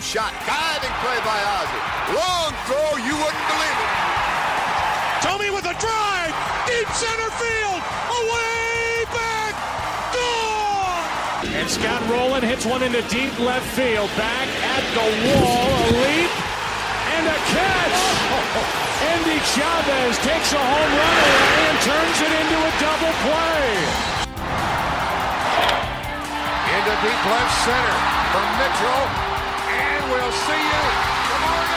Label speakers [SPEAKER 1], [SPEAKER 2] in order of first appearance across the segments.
[SPEAKER 1] Top shot. Diving play by Ozzie. Long throw. You wouldn't believe it.
[SPEAKER 2] Thome with a drive. Deep center field. Away back. Gone.
[SPEAKER 3] And Scott Rolen hits one into deep left field. Back at the wall. A leap. And a catch. Endy Chavez takes a home run away and turns it into a double play.
[SPEAKER 1] Into deep left center for Mitchell. And we'll see you tomorrow.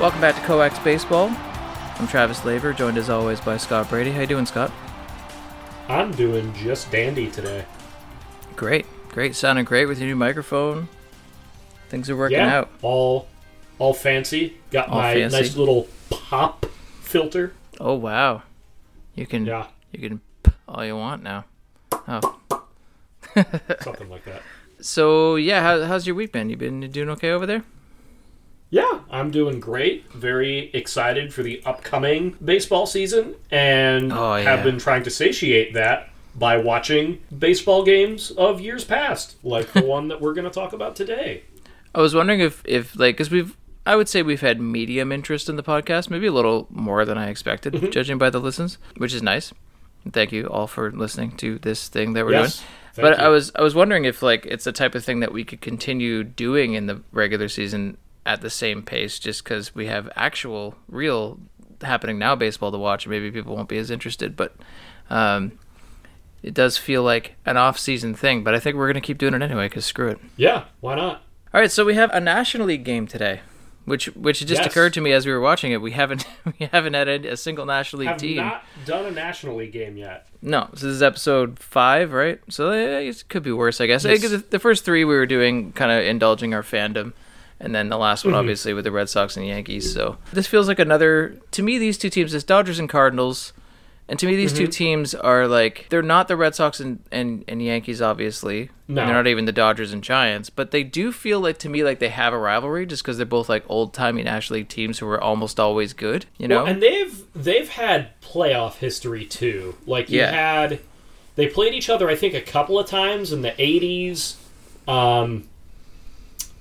[SPEAKER 4] Welcome back to Coax Baseball. I'm Travis Laver, joined as always by Scott Brady. How you doing, Scott?
[SPEAKER 5] I'm doing just dandy today.
[SPEAKER 4] Great, great, sounding great with your new microphone. Things are working
[SPEAKER 5] yeah,
[SPEAKER 4] out.
[SPEAKER 5] all all fancy. Got
[SPEAKER 4] All
[SPEAKER 5] my
[SPEAKER 4] fancy.
[SPEAKER 5] nice little pop filter.
[SPEAKER 4] Oh wow, you can
[SPEAKER 5] Yeah,
[SPEAKER 4] you can p- all you want now. Oh,
[SPEAKER 5] something like that.
[SPEAKER 4] so yeah, how, how's your week been? You been doing okay over there?
[SPEAKER 5] Yeah, I'm doing great. Very excited for the upcoming baseball season, and
[SPEAKER 4] Oh, yeah.
[SPEAKER 5] have been trying to satiate that by watching baseball games of years past, like the one that we're going to talk about today.
[SPEAKER 4] I was wondering if if like because we've I would say we've had medium interest in the podcast, maybe a little more than I expected,
[SPEAKER 5] Mm-hmm.
[SPEAKER 4] judging by the listens, which is nice. And Thank you all for listening to this thing that we're
[SPEAKER 5] Yes,
[SPEAKER 4] doing. But
[SPEAKER 5] you.
[SPEAKER 4] I was I was wondering if like it's the type of thing that we could continue doing in the regular season at the same pace, just because we have actual, real happening now baseball to watch. and Maybe people won't be as interested, but um, it does feel like an off-season thing. But I think we're gonna keep doing it anyway, because screw it.
[SPEAKER 5] Yeah, why not?
[SPEAKER 4] All right, so we have a National League game today, which which just
[SPEAKER 5] Yes.
[SPEAKER 4] occurred to me as we were watching it. We haven't we haven't had a, single National League
[SPEAKER 5] Have
[SPEAKER 4] team.
[SPEAKER 5] not done a National League game yet.
[SPEAKER 4] No, so this is episode five, right? So it could be worse, I guess.
[SPEAKER 5] Yes.
[SPEAKER 4] The, first three we were doing, kind of indulging our fandom, and then the last
[SPEAKER 5] Mm-hmm.
[SPEAKER 4] one, obviously, with the Red Sox and the Yankees. So this feels like another. To me, these two teams, it's Dodgers and Cardinals, and to me, these
[SPEAKER 5] Mm-hmm.
[SPEAKER 4] two teams are like they're not the Red Sox and and, and Yankees, obviously.
[SPEAKER 5] No.
[SPEAKER 4] And they're not even the Dodgers and Giants, but they do feel like to me like they have a rivalry just because they're both like old timey National League teams who are almost always good. You know?
[SPEAKER 5] Well, and they've they've had playoff history too. Like you
[SPEAKER 4] Yeah.
[SPEAKER 5] had, they played each other I think a couple of times in the '80s, um,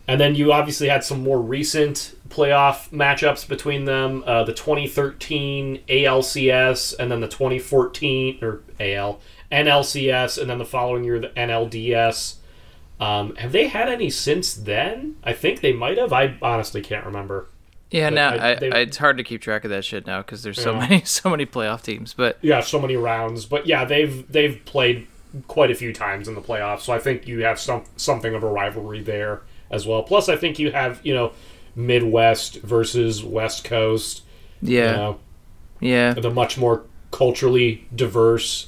[SPEAKER 5] and then you obviously had some more recent playoff matchups between them. Uh, the 2013 ALCS and then the 2014 or AL NLCS, and then the following year the NLDS. Um, have they had any since then? I think they might have. I honestly can't remember.
[SPEAKER 4] Yeah,
[SPEAKER 5] But
[SPEAKER 4] now
[SPEAKER 5] I-
[SPEAKER 4] I,
[SPEAKER 5] they-
[SPEAKER 4] I, it's hard to keep track of that shit now because there's so
[SPEAKER 5] Yeah.
[SPEAKER 4] many so many playoff teams. But
[SPEAKER 5] yeah, so many rounds. But yeah, they've they've played quite a few times in the playoffs, so I think you have some something of a rivalry there as well. Plus, I think you have you know Midwest versus West Coast.
[SPEAKER 4] yeah,
[SPEAKER 5] You know,
[SPEAKER 4] yeah,
[SPEAKER 5] the much more culturally diverse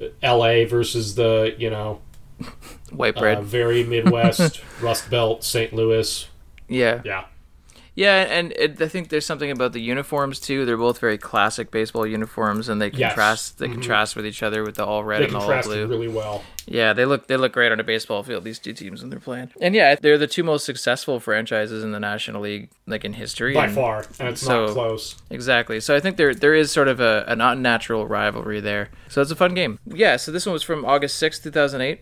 [SPEAKER 5] uh, L.A. versus the you know
[SPEAKER 4] white
[SPEAKER 5] uh,
[SPEAKER 4] bread.
[SPEAKER 5] very Midwest Rust Belt St. Louis.
[SPEAKER 4] yeah,
[SPEAKER 5] Yeah,
[SPEAKER 4] yeah, and it, I think there's something about the uniforms too. They're both very classic baseball uniforms, and they
[SPEAKER 5] Yes.
[SPEAKER 4] contrast. They contrast with each other with the all red
[SPEAKER 5] they
[SPEAKER 4] and the all blue.
[SPEAKER 5] really well.
[SPEAKER 4] Yeah, they look they look great on a baseball field. These two teams when they're playing, and yeah, they're the two most successful franchises in the National League, like in history.
[SPEAKER 5] By
[SPEAKER 4] and-
[SPEAKER 5] far, and it's
[SPEAKER 4] so-
[SPEAKER 5] not close.
[SPEAKER 4] Exactly. So I think there there is sort of a, an unnatural rivalry there. So it's a fun game. Yeah. So this one was from August sixth, two thousand eight.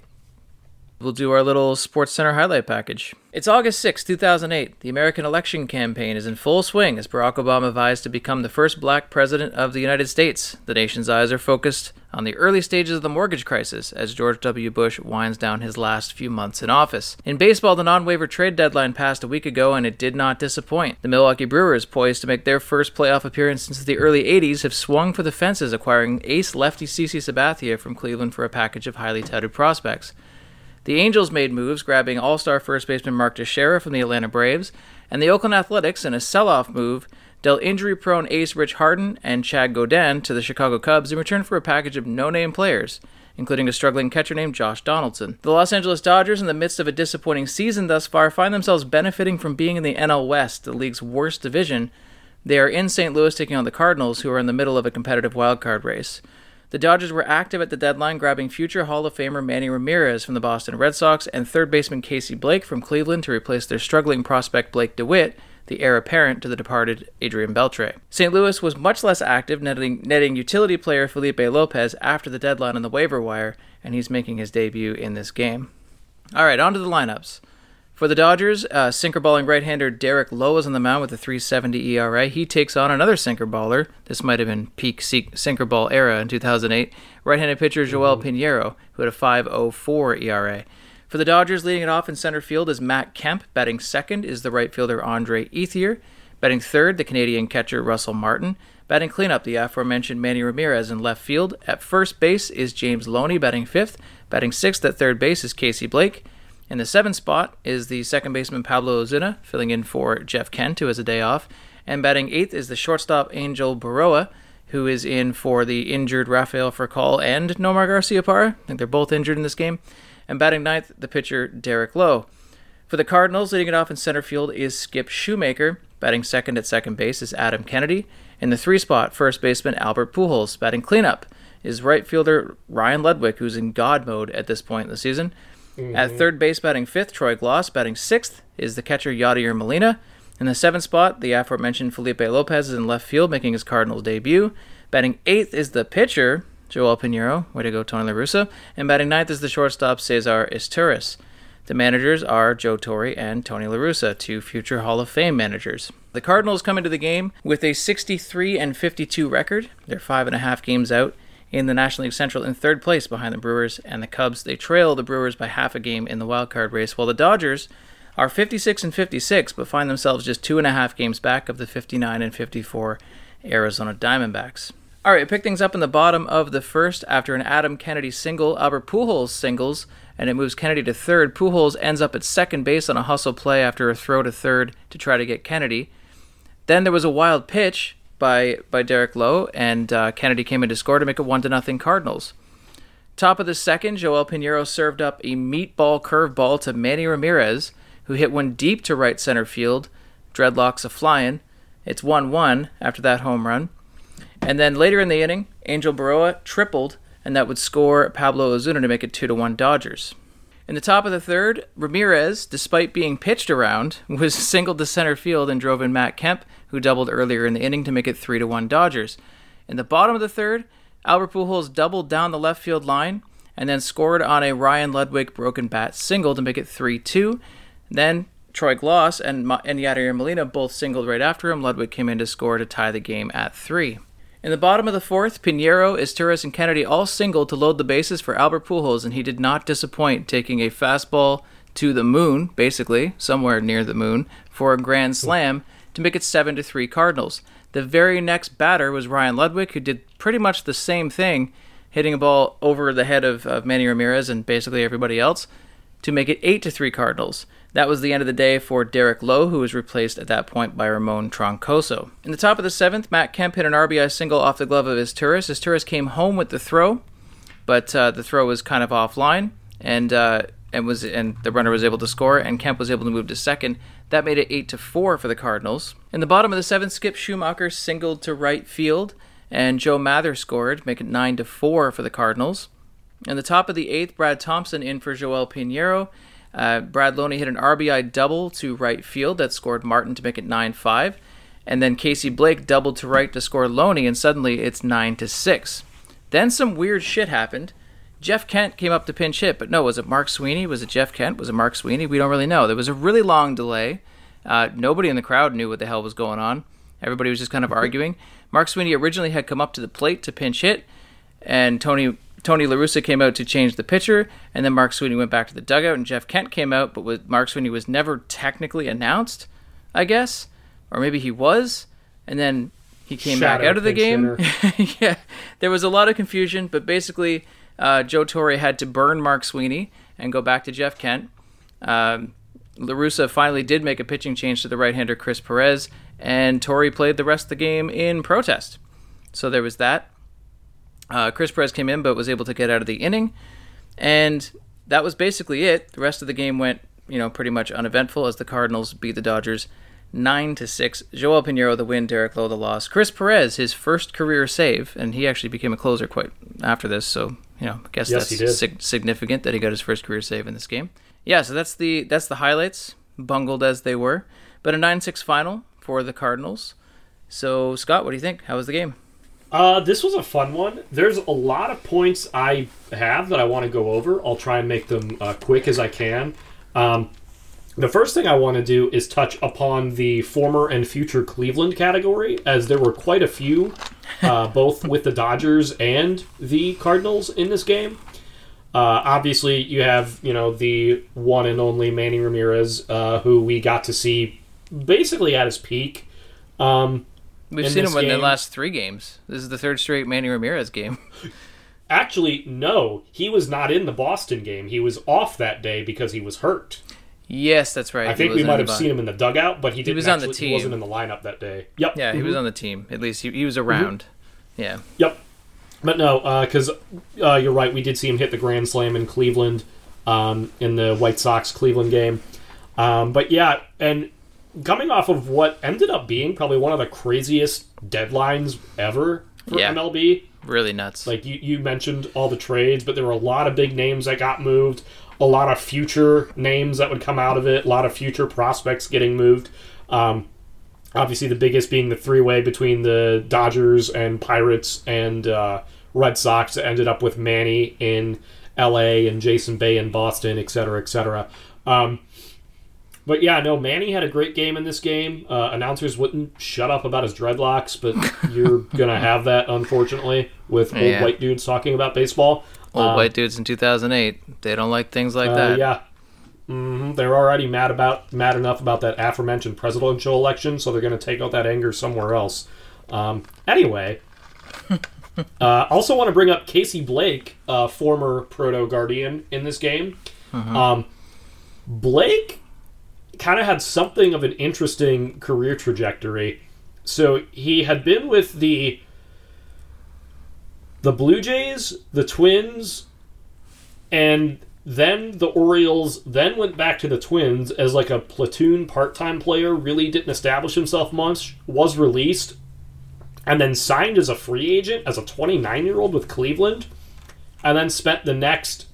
[SPEAKER 4] We'll do our little Sports Center highlight package. It's August sixth, two 2008. The American election campaign is in full swing as Barack Obama vies to become the first black president of the United States. The nation's eyes are focused on the early stages of the mortgage crisis as George W. Bush winds down his last few months in office. In baseball, the non waiver trade deadline passed a week ago and it did not disappoint. The Milwaukee Brewers, poised to make their first playoff appearance since the early 80s, have swung for the fences, acquiring ace lefty CC Sabathia from Cleveland for a package of highly touted prospects. The Angels made moves, grabbing all star first baseman Mark Teixeira from the Atlanta Braves, and the Oakland Athletics, in a sell off move, dealt injury prone ace Rich Harden and Chad Gaudin to the Chicago Cubs in return for a package of no name players, including a struggling catcher named Josh Donaldson. The Los Angeles Dodgers, in the midst of a disappointing season thus far, find themselves benefiting from being in the NL West, the league's worst division. They are in St. Louis taking on the Cardinals, who are in the middle of a competitive wildcard race. The Dodgers were active at the deadline, grabbing future Hall of Famer Manny Ramirez from the Boston Red Sox and third baseman Casey Blake from Cleveland to replace their struggling prospect Blake DeWitt, the heir apparent to the departed Adrian Beltre. St. Louis was much less active, netting, netting utility player Felipe Lopez after the deadline on the waiver wire, and he's making his debut in this game. All right, on to the lineups. For the Dodgers, uh, sinker balling right hander Derek Lowe is on the mound with a 370 ERA. He takes on another sinker baller. This might have been peak sinker ball era in 2008. Right handed pitcher Joel mm-hmm. Who had a 5.04 ERA. For the Dodgers, leading it off in center field is Matt Kemp. Batting second is the right fielder Andre Ethier. Batting third, the Canadian catcher Russell Martin. Batting cleanup, the aforementioned Manny Ramirez in left field. At first base is James Loney, batting fifth. Batting sixth at third base is Casey Blake. In the seventh spot is the second baseman Pablo Ozuna, filling in for Jeff Kent, who has a day off. And batting eighth is the shortstop Angel Berroa, who is in for the injured Rafael Furcal and Nomar Garcia Garciaparra. I think they're both injured in this game. And batting ninth, the pitcher Derek Lowe. For the Cardinals, leading it off in center field is Skip Schumaker. Batting second at second base is Adam Kennedy. In the three spot, first baseman Albert Pujols. Batting cleanup is right fielder Ryan Ludwick, who's in God mode at this point in the season. Mm-hmm. At third base, batting fifth, Troy Glaus. Batting sixth is the catcher Yadier Molina. In the seventh spot, the aforementioned Felipe Lopez is in left field, making his Cardinals debut. Batting eighth is the pitcher, Joel Piñeiro. Way to go, Tony La Russa. And batting ninth is the shortstop, Cesar Izturis. The managers are Joe Torre and Tony La Russa, two future Hall of Fame managers. The Cardinals come into the game with a 63 and 52 record. They're five and a half games out in the National League Central in third place behind the Brewers and the Cubs. They trail the Brewers by half a game in the wild card race, while the Dodgers are 56 and 56, but find themselves just two and a half games back of the 59 and 54 Arizona Diamondbacks. All right, pick things up in the bottom of the first after an Adam Kennedy single, Albert Pujols singles, and it moves Kennedy to third. Pujols ends up at second base on a hustle play after a throw to third to try to get Kennedy. Then there was a wild pitch by by Derek Lowe, and uh, Kennedy came in to score to make it one to nothing Cardinals. Top of the second, Joel Piñeiro served up a meatball curveball to Manny Ramirez, who hit one deep to right center field. Dreadlocks a flying. It's 1 1 after that home run. And then later in the inning, Angel Berroa tripled, and that would score Pablo Ozuna to make it 2 to 1 Dodgers. In the top of the third, Ramirez, despite being pitched around, was singled to center field and drove in Matt Kemp, who doubled earlier in the inning to make it 3 to 1 Dodgers. In the bottom of the third, Albert Pujols doubled down the left field line and then scored on a Ryan Ludwick broken bat single to make it 3 2. Then Troy Glaus and, and Yadier Molina both singled right after him. Ludwick came in to score to tie the game at 3. In the bottom of the fourth, Piñeiro, Izturis, and Kennedy all singled to load the bases for Albert Pujols, and he did not disappoint, taking a fastball to the moon, basically, somewhere near the moon, for a grand slam to make it 7 to 3 Cardinals. The very next batter was Ryan Ludwick, who did pretty much the same thing, hitting a ball over the head of, of Manny Ramirez and basically everybody else to make it 8 to 3 Cardinals. That was the end of the day for Derek Lowe, who was replaced at that point by Ramon Troncoso. In the top of the seventh, Matt Kemp hit an RBI single off the glove of Izturis. His tourist came home with the throw, but uh, the throw was kind of offline, and uh, and was and the runner was able to score, and Kemp was able to move to second. That made it eight to four for the Cardinals. In the bottom of the seventh, Skip Schumaker singled to right field, and Joe Mather scored, making it nine to four for the Cardinals. In the top of the eighth, Brad Thompson in for Joel Piñeiro. Uh, Brad Loney hit an RBI double to right field that scored Martin to make it 9 5. And then Casey Blake doubled to right to score Loney, and suddenly it's 9 to 6. Then some weird shit happened. Jeff Kent came up to pinch hit, but no, was it Mark Sweeney? Was it Jeff Kent? Was it Mark Sweeney? We don't really know. There was a really long delay. Uh, nobody in the crowd knew what the hell was going on. Everybody was just kind of arguing. Mark Sweeney originally had come up to the plate to pinch hit, and Tony Tony La Russa came out to change the pitcher, and then Mark Sweeney went back to the dugout, and Jeff Kent came out, but with Mark Sweeney was never technically announced, I guess, or maybe he was, and then he came back out of the game. yeah, there was a lot of confusion, but basically, uh, Joe Torre had to burn Mark Sweeney and go back to Jeff Kent. Um, finally did make a pitching change to the right-hander Chris Perez, and Torre played the rest of the game in protest. So there was that. Uh, Chris Perez came in, but was able to get out of the inning, and that was basically it. The rest of the game went, you know, pretty much uneventful as the Cardinals beat the Dodgers nine to six. Joel Piñeiro the win, Derek Lowe the loss. Chris Perez his first career save, and he actually became a closer quite after this, so you know, I guess
[SPEAKER 5] Yes,
[SPEAKER 4] that's sig- significant that he got his first career save in this game. Yeah, so that's the that's the highlights, bungled as they were, but a nine-six final for the Cardinals. So Scott, what do you think? How was the game?
[SPEAKER 5] Uh, this was a fun one. There's a lot of points I have that I want to go over. I'll try and make them uh, quick as I can. Um, the first thing I want to do is touch upon the former and future Cleveland category, as there were quite a few, uh, both with the Dodgers and the Cardinals in this game. Uh, obviously, you have you know the one and only Manny Ramirez, uh, who we got to see basically at his peak. Um,
[SPEAKER 4] We've seen him in the last three games. This is the third straight Manny Ramirez game.
[SPEAKER 5] Actually, no, he was not in the Boston game. He was off that day because he was hurt.
[SPEAKER 4] Yes, that's right.
[SPEAKER 5] I
[SPEAKER 4] He
[SPEAKER 5] think we might have seen him in the dugout, but he didn't.
[SPEAKER 4] was on the
[SPEAKER 5] team. He wasn't in the lineup that day. Yep.
[SPEAKER 4] Yeah, he
[SPEAKER 5] Mhm.
[SPEAKER 4] was on the team. At least he, he was around. Yeah.
[SPEAKER 5] Yep. But no, because uh, you're right. We did see him hit the grand slam in Cleveland um, in the White Sox Cleveland game. Um, but yeah, and coming off of what ended up being probably one of the craziest deadlines ever for
[SPEAKER 4] Yeah.
[SPEAKER 5] MLB.
[SPEAKER 4] Really nuts.
[SPEAKER 5] Like you, you mentioned all the trades, but there were a lot of big names that got moved, a lot of future names that would come out of it, a lot of future prospects getting moved. Um, obviously, the biggest being the three way between the Dodgers and Pirates and uh, Red Sox that ended up with Manny in LA and Jason Bay in Boston, et cetera, et cetera. Um, but yeah, no, Manny had a great game in this game. Uh, announcers wouldn't shut up about his dreadlocks, but you're gonna have that unfortunately with old
[SPEAKER 4] Yeah.
[SPEAKER 5] white dudes talking about baseball.
[SPEAKER 4] Old
[SPEAKER 5] Um,
[SPEAKER 4] white dudes in 2008. They don't like things like
[SPEAKER 5] uh,
[SPEAKER 4] that.
[SPEAKER 5] yeah, hmm they're already mad about mad enough about that aforementioned presidential election, so they're gonna take out that anger somewhere else. Um, anyway. Uh, also, want to bring up Casey Blake, uh, former Proto Guardian in this game. Um, Blake kind of had something of an interesting career trajectory. So he had been with the the Blue Jays, the Twins, and then the Orioles. Then went back to the Twins as like a platoon part-time player. Really didn't establish himself much. Was released, and then signed as a free agent as a 29-year-old with Cleveland, and then spent the next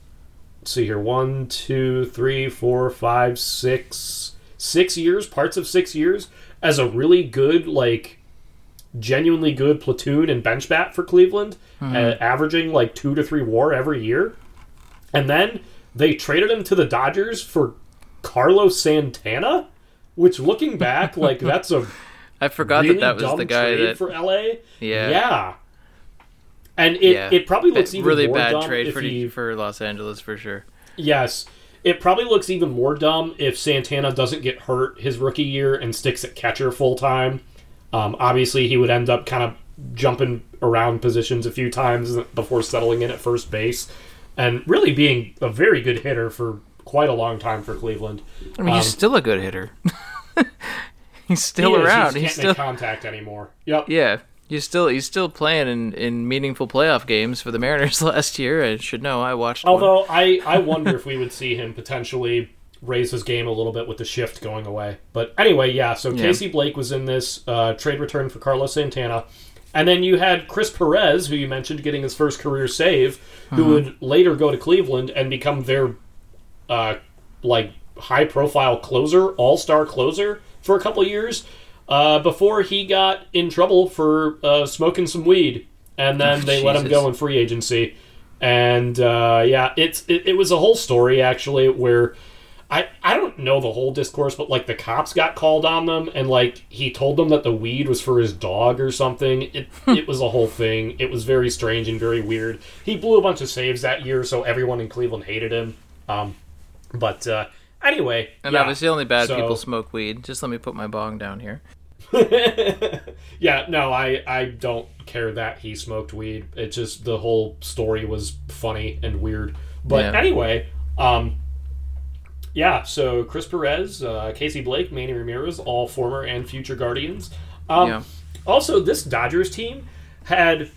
[SPEAKER 5] see here one two three four five six six years parts of six years as a really good like genuinely good platoon and bench bat for cleveland uh, averaging like two to three war every year and then they traded him to the dodgers for carlos santana which looking back like that's a
[SPEAKER 4] I forgot
[SPEAKER 5] really
[SPEAKER 4] that that was the guy
[SPEAKER 5] trade
[SPEAKER 4] that.
[SPEAKER 5] for la
[SPEAKER 4] Yeah.
[SPEAKER 5] yeah and it,
[SPEAKER 4] yeah.
[SPEAKER 5] it probably looks even
[SPEAKER 4] really
[SPEAKER 5] more
[SPEAKER 4] bad trade for,
[SPEAKER 5] he,
[SPEAKER 4] for Los Angeles for sure.
[SPEAKER 5] Yes. It probably looks even more dumb if Santana doesn't get hurt his rookie year and sticks at catcher full time. Um, obviously, he would end up kind of jumping around positions a few times before settling in at first base and really being a very good hitter for quite a long time for Cleveland.
[SPEAKER 4] I mean, he's
[SPEAKER 5] Um,
[SPEAKER 4] still a good hitter. he's still
[SPEAKER 5] He
[SPEAKER 4] around.
[SPEAKER 5] He
[SPEAKER 4] He's
[SPEAKER 5] just
[SPEAKER 4] still
[SPEAKER 5] can't make contact anymore. Yep.
[SPEAKER 4] yeah. He's still he's still playing in, in meaningful playoff games for the Mariners last year. I should know. I watched. one.
[SPEAKER 5] Although I, I wonder if we would see him potentially raise his game a little bit with the shift going away. But anyway, yeah. So
[SPEAKER 4] Yeah.
[SPEAKER 5] Casey Blake was in this uh, trade return for Carlos Santana, and then you had Chris Perez, who you mentioned getting his first career save, who would later go to Cleveland and become their uh, like high profile closer, all star closer for a couple years. Uh, before he got in trouble for uh, smoking some weed, and then they let him go in free agency. And uh, yeah, it's it, it was a whole story actually where I I don't know the whole discourse, but like the cops got called on them, and like he told them that the weed was for his dog or something. It it was a whole thing. It was very strange and very weird. He blew a bunch of saves that year, so everyone in Cleveland hated him. Um, but uh, anyway,
[SPEAKER 4] and
[SPEAKER 5] yeah.
[SPEAKER 4] obviously only bad
[SPEAKER 5] So-
[SPEAKER 4] people smoke weed. Just let me put my bong down here.
[SPEAKER 5] yeah, no, I I don't care that he smoked weed. It just the whole story was funny and weird. But
[SPEAKER 4] Yeah.
[SPEAKER 5] anyway, um, yeah. So Chris Perez, uh, Casey Blake, Manny Ramirez, all former and future Guardians. Um,
[SPEAKER 4] Yeah.
[SPEAKER 5] Also, this Dodgers team had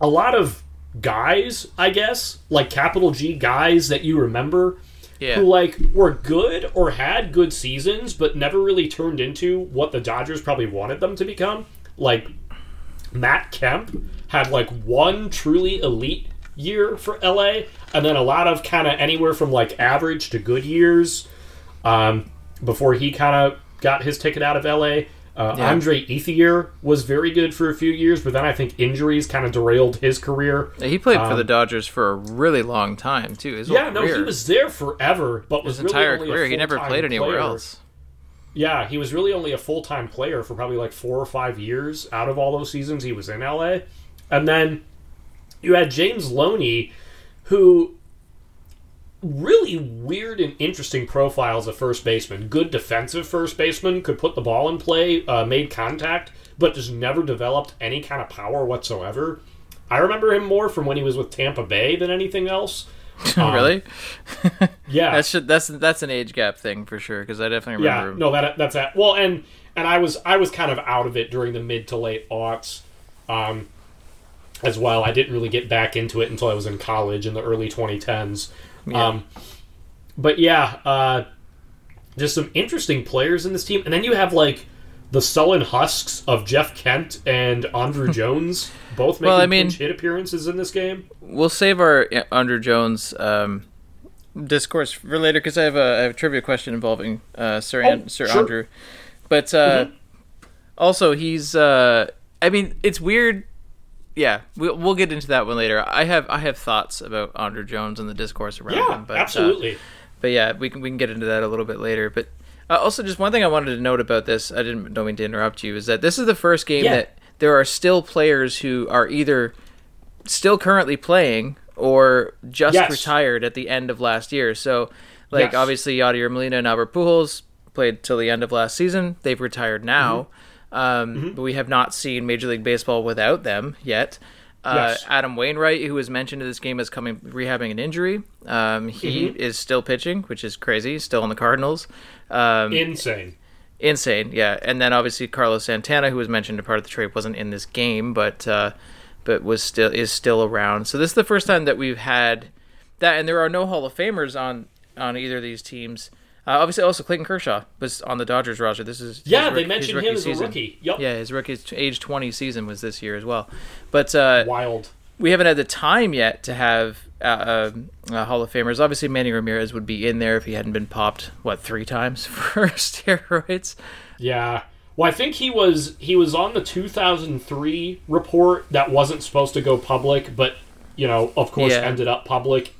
[SPEAKER 5] a lot of guys, I guess, like capital G guys that you remember
[SPEAKER 4] Yeah.
[SPEAKER 5] who like were good or had good seasons but never really turned into what the Dodgers probably wanted them to become. Like Matt Kemp had like one truly elite year for LA, and then a lot of kind of anywhere from like average to good years um, before he kind of got his ticket out of LA. Uh,
[SPEAKER 4] Yeah.
[SPEAKER 5] Andre Ethier was very good for a few years, but then I think injuries kind of derailed his career.
[SPEAKER 4] He played for the Dodgers for a really long time too. His
[SPEAKER 5] Um, Yeah, no, he was there forever, but was
[SPEAKER 4] his
[SPEAKER 5] really
[SPEAKER 4] entire career. He never played anywhere
[SPEAKER 5] player.
[SPEAKER 4] else.
[SPEAKER 5] Yeah, he was really only a full time player for probably like four or five years out of all those seasons he was in LA. And then you had James Loney, who really weird and interesting profile as a first baseman. Good defensive first baseman, could put the ball in play, uh, made contact, but just never developed any kind of power whatsoever. I remember him more from when he was with Tampa Bay than anything else. Um,
[SPEAKER 4] really?
[SPEAKER 5] Yeah,
[SPEAKER 4] That's that's that's an age gap thing for sure. Because I definitely remember
[SPEAKER 5] Yeah,
[SPEAKER 4] him.
[SPEAKER 5] no, that that's that. Well, and and I was I was kind of out of it during the mid to late aughts, um, as well. I didn't really get back into it until I was in college in the early 2010s. Um, but yeah, uh, just some interesting players in this team, and then you have like the sullen husks of Jeff Kent and Andruw Jones, both making
[SPEAKER 4] Well, I mean-
[SPEAKER 5] hit appearances in this game.
[SPEAKER 4] We'll save our Andruw Jones um, discourse for later because I have a, I have a trivia question involving uh, Sir An-
[SPEAKER 5] Oh,
[SPEAKER 4] Sir
[SPEAKER 5] sure.
[SPEAKER 4] Andrew. But uh, also, he's. Uh, I mean, it's weird. Yeah, we'll, we'll get into that one later. I have I have thoughts about Andre Jones and the discourse around
[SPEAKER 5] Yeah,
[SPEAKER 4] him. But, uh,
[SPEAKER 5] absolutely.
[SPEAKER 4] but yeah, we can we can get into that a little bit later. But uh, also, just one thing I wanted to note about this, I didn't don't mean to interrupt you, is that this is the first game
[SPEAKER 5] Yeah.
[SPEAKER 4] that there are still players who are either still currently playing or just
[SPEAKER 5] Yes.
[SPEAKER 4] retired at the end of last year. So, like
[SPEAKER 5] Yes.
[SPEAKER 4] obviously, Yadier Molina and Albert Pujols played till the end of last season. They've retired now,
[SPEAKER 5] Mm-hmm.
[SPEAKER 4] Um, but we have not seen Major League Baseball without them yet. Uh,
[SPEAKER 5] Yes.
[SPEAKER 4] Adam Wainwright, who was mentioned in this game as coming rehabbing an injury, um, he
[SPEAKER 5] Mm-hmm.
[SPEAKER 4] is still pitching, which is crazy. Still on the Cardinals. Um,
[SPEAKER 5] Insane.
[SPEAKER 4] insane yeah and then obviously carlos santana who was mentioned a part of the trade wasn't in this game but uh but was still is still around so this is the first time that we've had that and there are no hall of famers on on either of these teams uh, obviously also clayton kershaw was on the dodgers roster this is
[SPEAKER 5] Yeah, they mentioned him as a
[SPEAKER 4] season.
[SPEAKER 5] rookie. Yep.
[SPEAKER 4] yeah his rookie age 20 season was this year as well but uh
[SPEAKER 5] Wild.
[SPEAKER 4] we haven't had the time yet to have uh, um, uh, Hall of Famers. Obviously, Manny Ramirez would be in there if he hadn't been popped what three times for steroids.
[SPEAKER 5] Yeah. Well, I think he was he was on the 2003 report that wasn't supposed to go public, but you know, of course,
[SPEAKER 4] Yeah.
[SPEAKER 5] ended up public.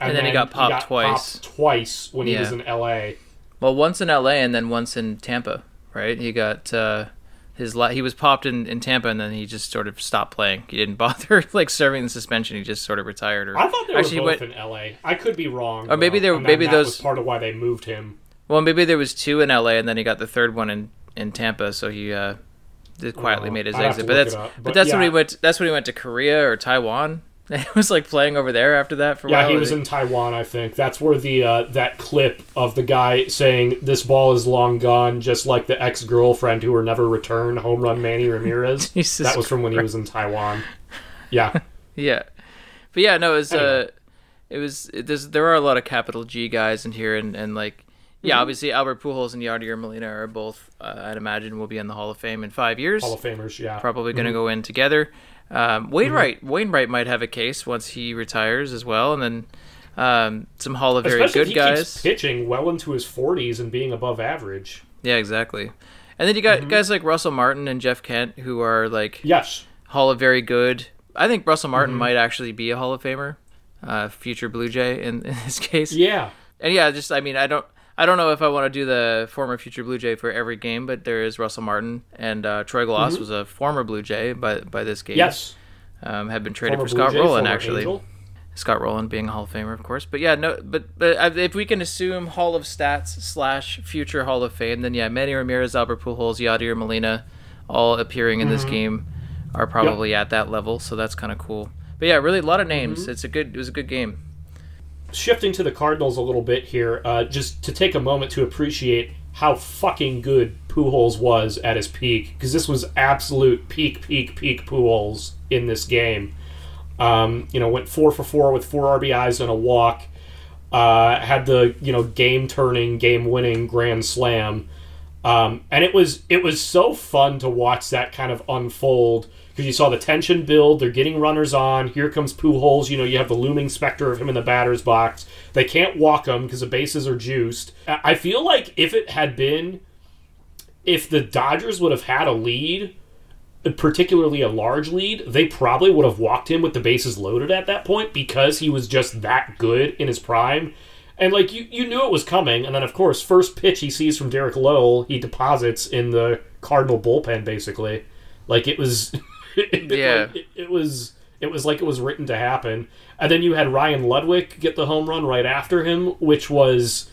[SPEAKER 4] And then he got popped twice.
[SPEAKER 5] popped twice when he was in L.A.
[SPEAKER 4] Well, once in L.A. and then once in Tampa, right? He got uh, his la- he was popped in, in Tampa and then he just sort of stopped playing. He didn't bother like serving the suspension. He just sort of retired. Or
[SPEAKER 5] I thought they were
[SPEAKER 4] actually he
[SPEAKER 5] both
[SPEAKER 4] went.
[SPEAKER 5] in L.A. I could be wrong.
[SPEAKER 4] Or maybe they were-
[SPEAKER 5] and
[SPEAKER 4] maybe
[SPEAKER 5] that
[SPEAKER 4] those-
[SPEAKER 5] was part of why they moved him.
[SPEAKER 4] Well, maybe there was two in L.A. and then he got the third one in in Tampa. So he uh, quietly
[SPEAKER 5] Oh,
[SPEAKER 4] made his
[SPEAKER 5] I'd
[SPEAKER 4] exit. But that's but,
[SPEAKER 5] But
[SPEAKER 4] that's when he went. That's when he went to Korea or Taiwan. He was like playing over there after that for a
[SPEAKER 5] Yeah,
[SPEAKER 4] while.
[SPEAKER 5] he was in Taiwan. I think that's where the uh, that clip of the guy saying "This ball is long gone," just like the ex girlfriend who were never returned, home run Manny Ramirez. That was from when he was in Taiwan. Yeah.
[SPEAKER 4] Yeah, but yeah, no, it was.
[SPEAKER 5] Anyway.
[SPEAKER 4] Uh, it was. It, there's, there are a lot of capital G guys in here, and and like,
[SPEAKER 5] Mm-hmm.
[SPEAKER 4] yeah, obviously Albert Pujols and Yadier Molina are both. Uh, I'd imagine will be in the Hall of Fame in five years.
[SPEAKER 5] Hall of Famers, yeah.
[SPEAKER 4] Probably going to
[SPEAKER 5] Mm-hmm.
[SPEAKER 4] go in together. Um, Wainwright, Wainwright might have a case once he retires as well, and then um, some Hall of very good
[SPEAKER 5] he
[SPEAKER 4] guys.
[SPEAKER 5] keeps pitching well into his 40s and being above average.
[SPEAKER 4] Yeah, exactly. And then you got
[SPEAKER 5] Mm-hmm.
[SPEAKER 4] guys like Russell Martin and Jeff Kent who are like
[SPEAKER 5] Yes.
[SPEAKER 4] Hall of Very Good. I think Russell Martin
[SPEAKER 5] Mm-hmm.
[SPEAKER 4] might actually be a Hall of Famer, uh, future Blue Jay in, in this case.
[SPEAKER 5] Yeah.
[SPEAKER 4] And yeah, just I mean, I don't, I don't know if I want to do the former future Blue Jay for every game, but there is Russell Martin and uh, Troy Glaus was a former Blue Jay by by this game.
[SPEAKER 5] Mm-hmm. Yes.
[SPEAKER 4] um, had been traded
[SPEAKER 5] Former
[SPEAKER 4] for Scott
[SPEAKER 5] Blue Jay, Rolen
[SPEAKER 4] actually.
[SPEAKER 5] Angel.
[SPEAKER 4] Scott Rolen being a Hall of Famer, of course. But yeah, no, but but if we can assume Hall of Stats slash future Hall of Fame, then yeah, Manny Ramirez, Albert Pujols, Yadier Molina, all appearing in this
[SPEAKER 5] Mm-hmm.
[SPEAKER 4] game, are probably at that level. So that's kind of cool. But yeah, really a lot of names.
[SPEAKER 5] Mm-hmm.
[SPEAKER 4] It's a good. It was a good game.
[SPEAKER 5] Shifting to the Cardinals a little bit here, uh, just to take a moment to appreciate how fucking good Pujols was at his peak, because this was absolute peak, peak, peak Pujols in this game. Um, you know, went four for four with four RBIs and a walk. Uh, had the you know game turning, game winning grand slam. Um, and it was it was so fun to watch that kind of unfold because you saw the tension build. They're getting runners on. Here comes Pujols. You know, you have the looming specter of him in the batter's box. They can't walk him because the bases are juiced. I feel like if it had been, if the Dodgers would have had a lead, particularly a large lead, they probably would have walked him with the bases loaded at that point because he was just that good in his prime. And like you, you knew it was coming, and then of course, first pitch he sees from Derek Lowell, he deposits in the Cardinal bullpen basically. Like it was,
[SPEAKER 4] Yeah.
[SPEAKER 5] like, it, it was it was like it was written to happen. And then you had Ryan Ludwick get the home run right after him, which was.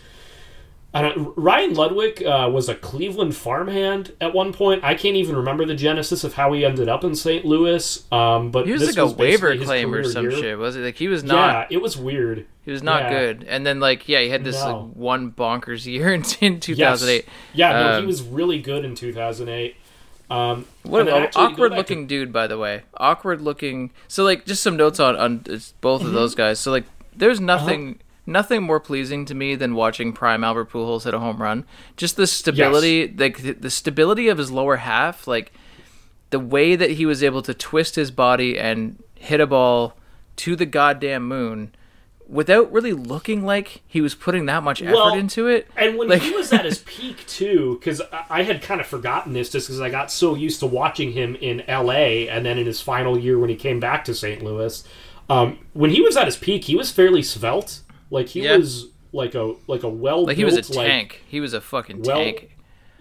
[SPEAKER 5] I don't, Ryan Ludwick uh, was a Cleveland farmhand at one point. I can't even remember the genesis of how he ended up in St. Louis. Um, but
[SPEAKER 4] He was
[SPEAKER 5] this
[SPEAKER 4] like a waiver claim or some
[SPEAKER 5] year.
[SPEAKER 4] shit, was it? Like he was not.
[SPEAKER 5] Yeah, it was weird.
[SPEAKER 4] He was not
[SPEAKER 5] Yeah.
[SPEAKER 4] good. And then like yeah, he had this
[SPEAKER 5] No.
[SPEAKER 4] like one bonkers year in, in
[SPEAKER 5] Yes.
[SPEAKER 4] 2008.
[SPEAKER 5] Yeah, no, he
[SPEAKER 4] Um,
[SPEAKER 5] was really good in 2008. Um,
[SPEAKER 4] What
[SPEAKER 5] and
[SPEAKER 4] an
[SPEAKER 5] actually,
[SPEAKER 4] awkward
[SPEAKER 5] back
[SPEAKER 4] looking dude, by the way. Awkward looking. So like, just some notes on on both
[SPEAKER 5] Mm-hmm.
[SPEAKER 4] of those guys. So like, there's
[SPEAKER 5] Uh-huh.
[SPEAKER 4] nothing nothing more pleasing to me than watching prime Albert Pujols hit a home run. Just the stability, like the, the stability of his lower half, like the way that he was able to twist his body and hit a ball to the goddamn moon. Without really looking like he was putting that much effort
[SPEAKER 5] Well,
[SPEAKER 4] into it,
[SPEAKER 5] And when
[SPEAKER 4] Like-
[SPEAKER 5] he was at his peak too, because I had kind of forgotten this just because I got so used to watching him in L.A. and then in his final year when he came back to St. Louis. Um, when he was at his peak, he was fairly svelte. Like he
[SPEAKER 4] Yeah.
[SPEAKER 5] was like a like a well
[SPEAKER 4] like he was a tank. he was a fucking
[SPEAKER 5] well-
[SPEAKER 4] tank.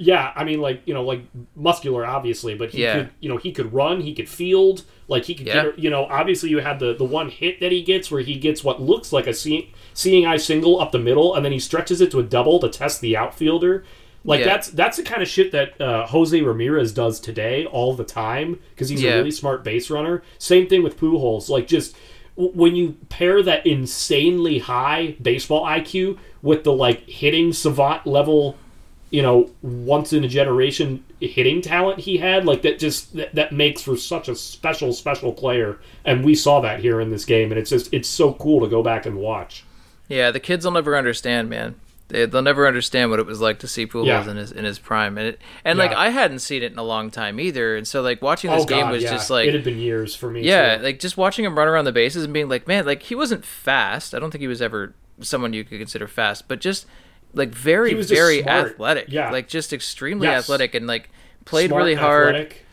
[SPEAKER 5] Yeah, I mean, like you know, like muscular, obviously, but he
[SPEAKER 4] Yeah.
[SPEAKER 5] could, you know, he could run, he could field, like he could
[SPEAKER 4] Yeah.
[SPEAKER 5] get, you know, obviously you had the the one hit that he gets where he gets what looks like a see, seeing eye single up the middle, and then he stretches it to a double to test the outfielder. Like
[SPEAKER 4] Yeah.
[SPEAKER 5] that's that's the kind of shit that uh, Jose Ramirez does today all the time because he's
[SPEAKER 4] Yeah.
[SPEAKER 5] a really smart base runner. Same thing with Pujols. Like just w- when you pair that insanely high baseball IQ with the like hitting savant level you know once in a generation hitting talent he had like that just that, that makes for such a special special player and we saw that here in this game and it's just it's so cool to go back and watch
[SPEAKER 4] Yeah, the kids will never understand, man. They, they'll never understand what it was like to see Pujols
[SPEAKER 5] Yeah.
[SPEAKER 4] in his in his prime, and it, and like I hadn't seen it in a long time either, and so like watching this
[SPEAKER 5] oh
[SPEAKER 4] game
[SPEAKER 5] god
[SPEAKER 4] was
[SPEAKER 5] yeah
[SPEAKER 4] just like
[SPEAKER 5] it had been years for me
[SPEAKER 4] yeah,
[SPEAKER 5] too.
[SPEAKER 4] like just watching him run around the bases and being like, man, like he wasn't fast. I don't think he was ever someone you could consider fast, but just like very very
[SPEAKER 5] smart.
[SPEAKER 4] athletic.
[SPEAKER 5] Yeah.
[SPEAKER 4] like just extremely
[SPEAKER 5] Yes.
[SPEAKER 4] athletic and like played
[SPEAKER 5] Smart,
[SPEAKER 4] really hard.
[SPEAKER 5] athletic.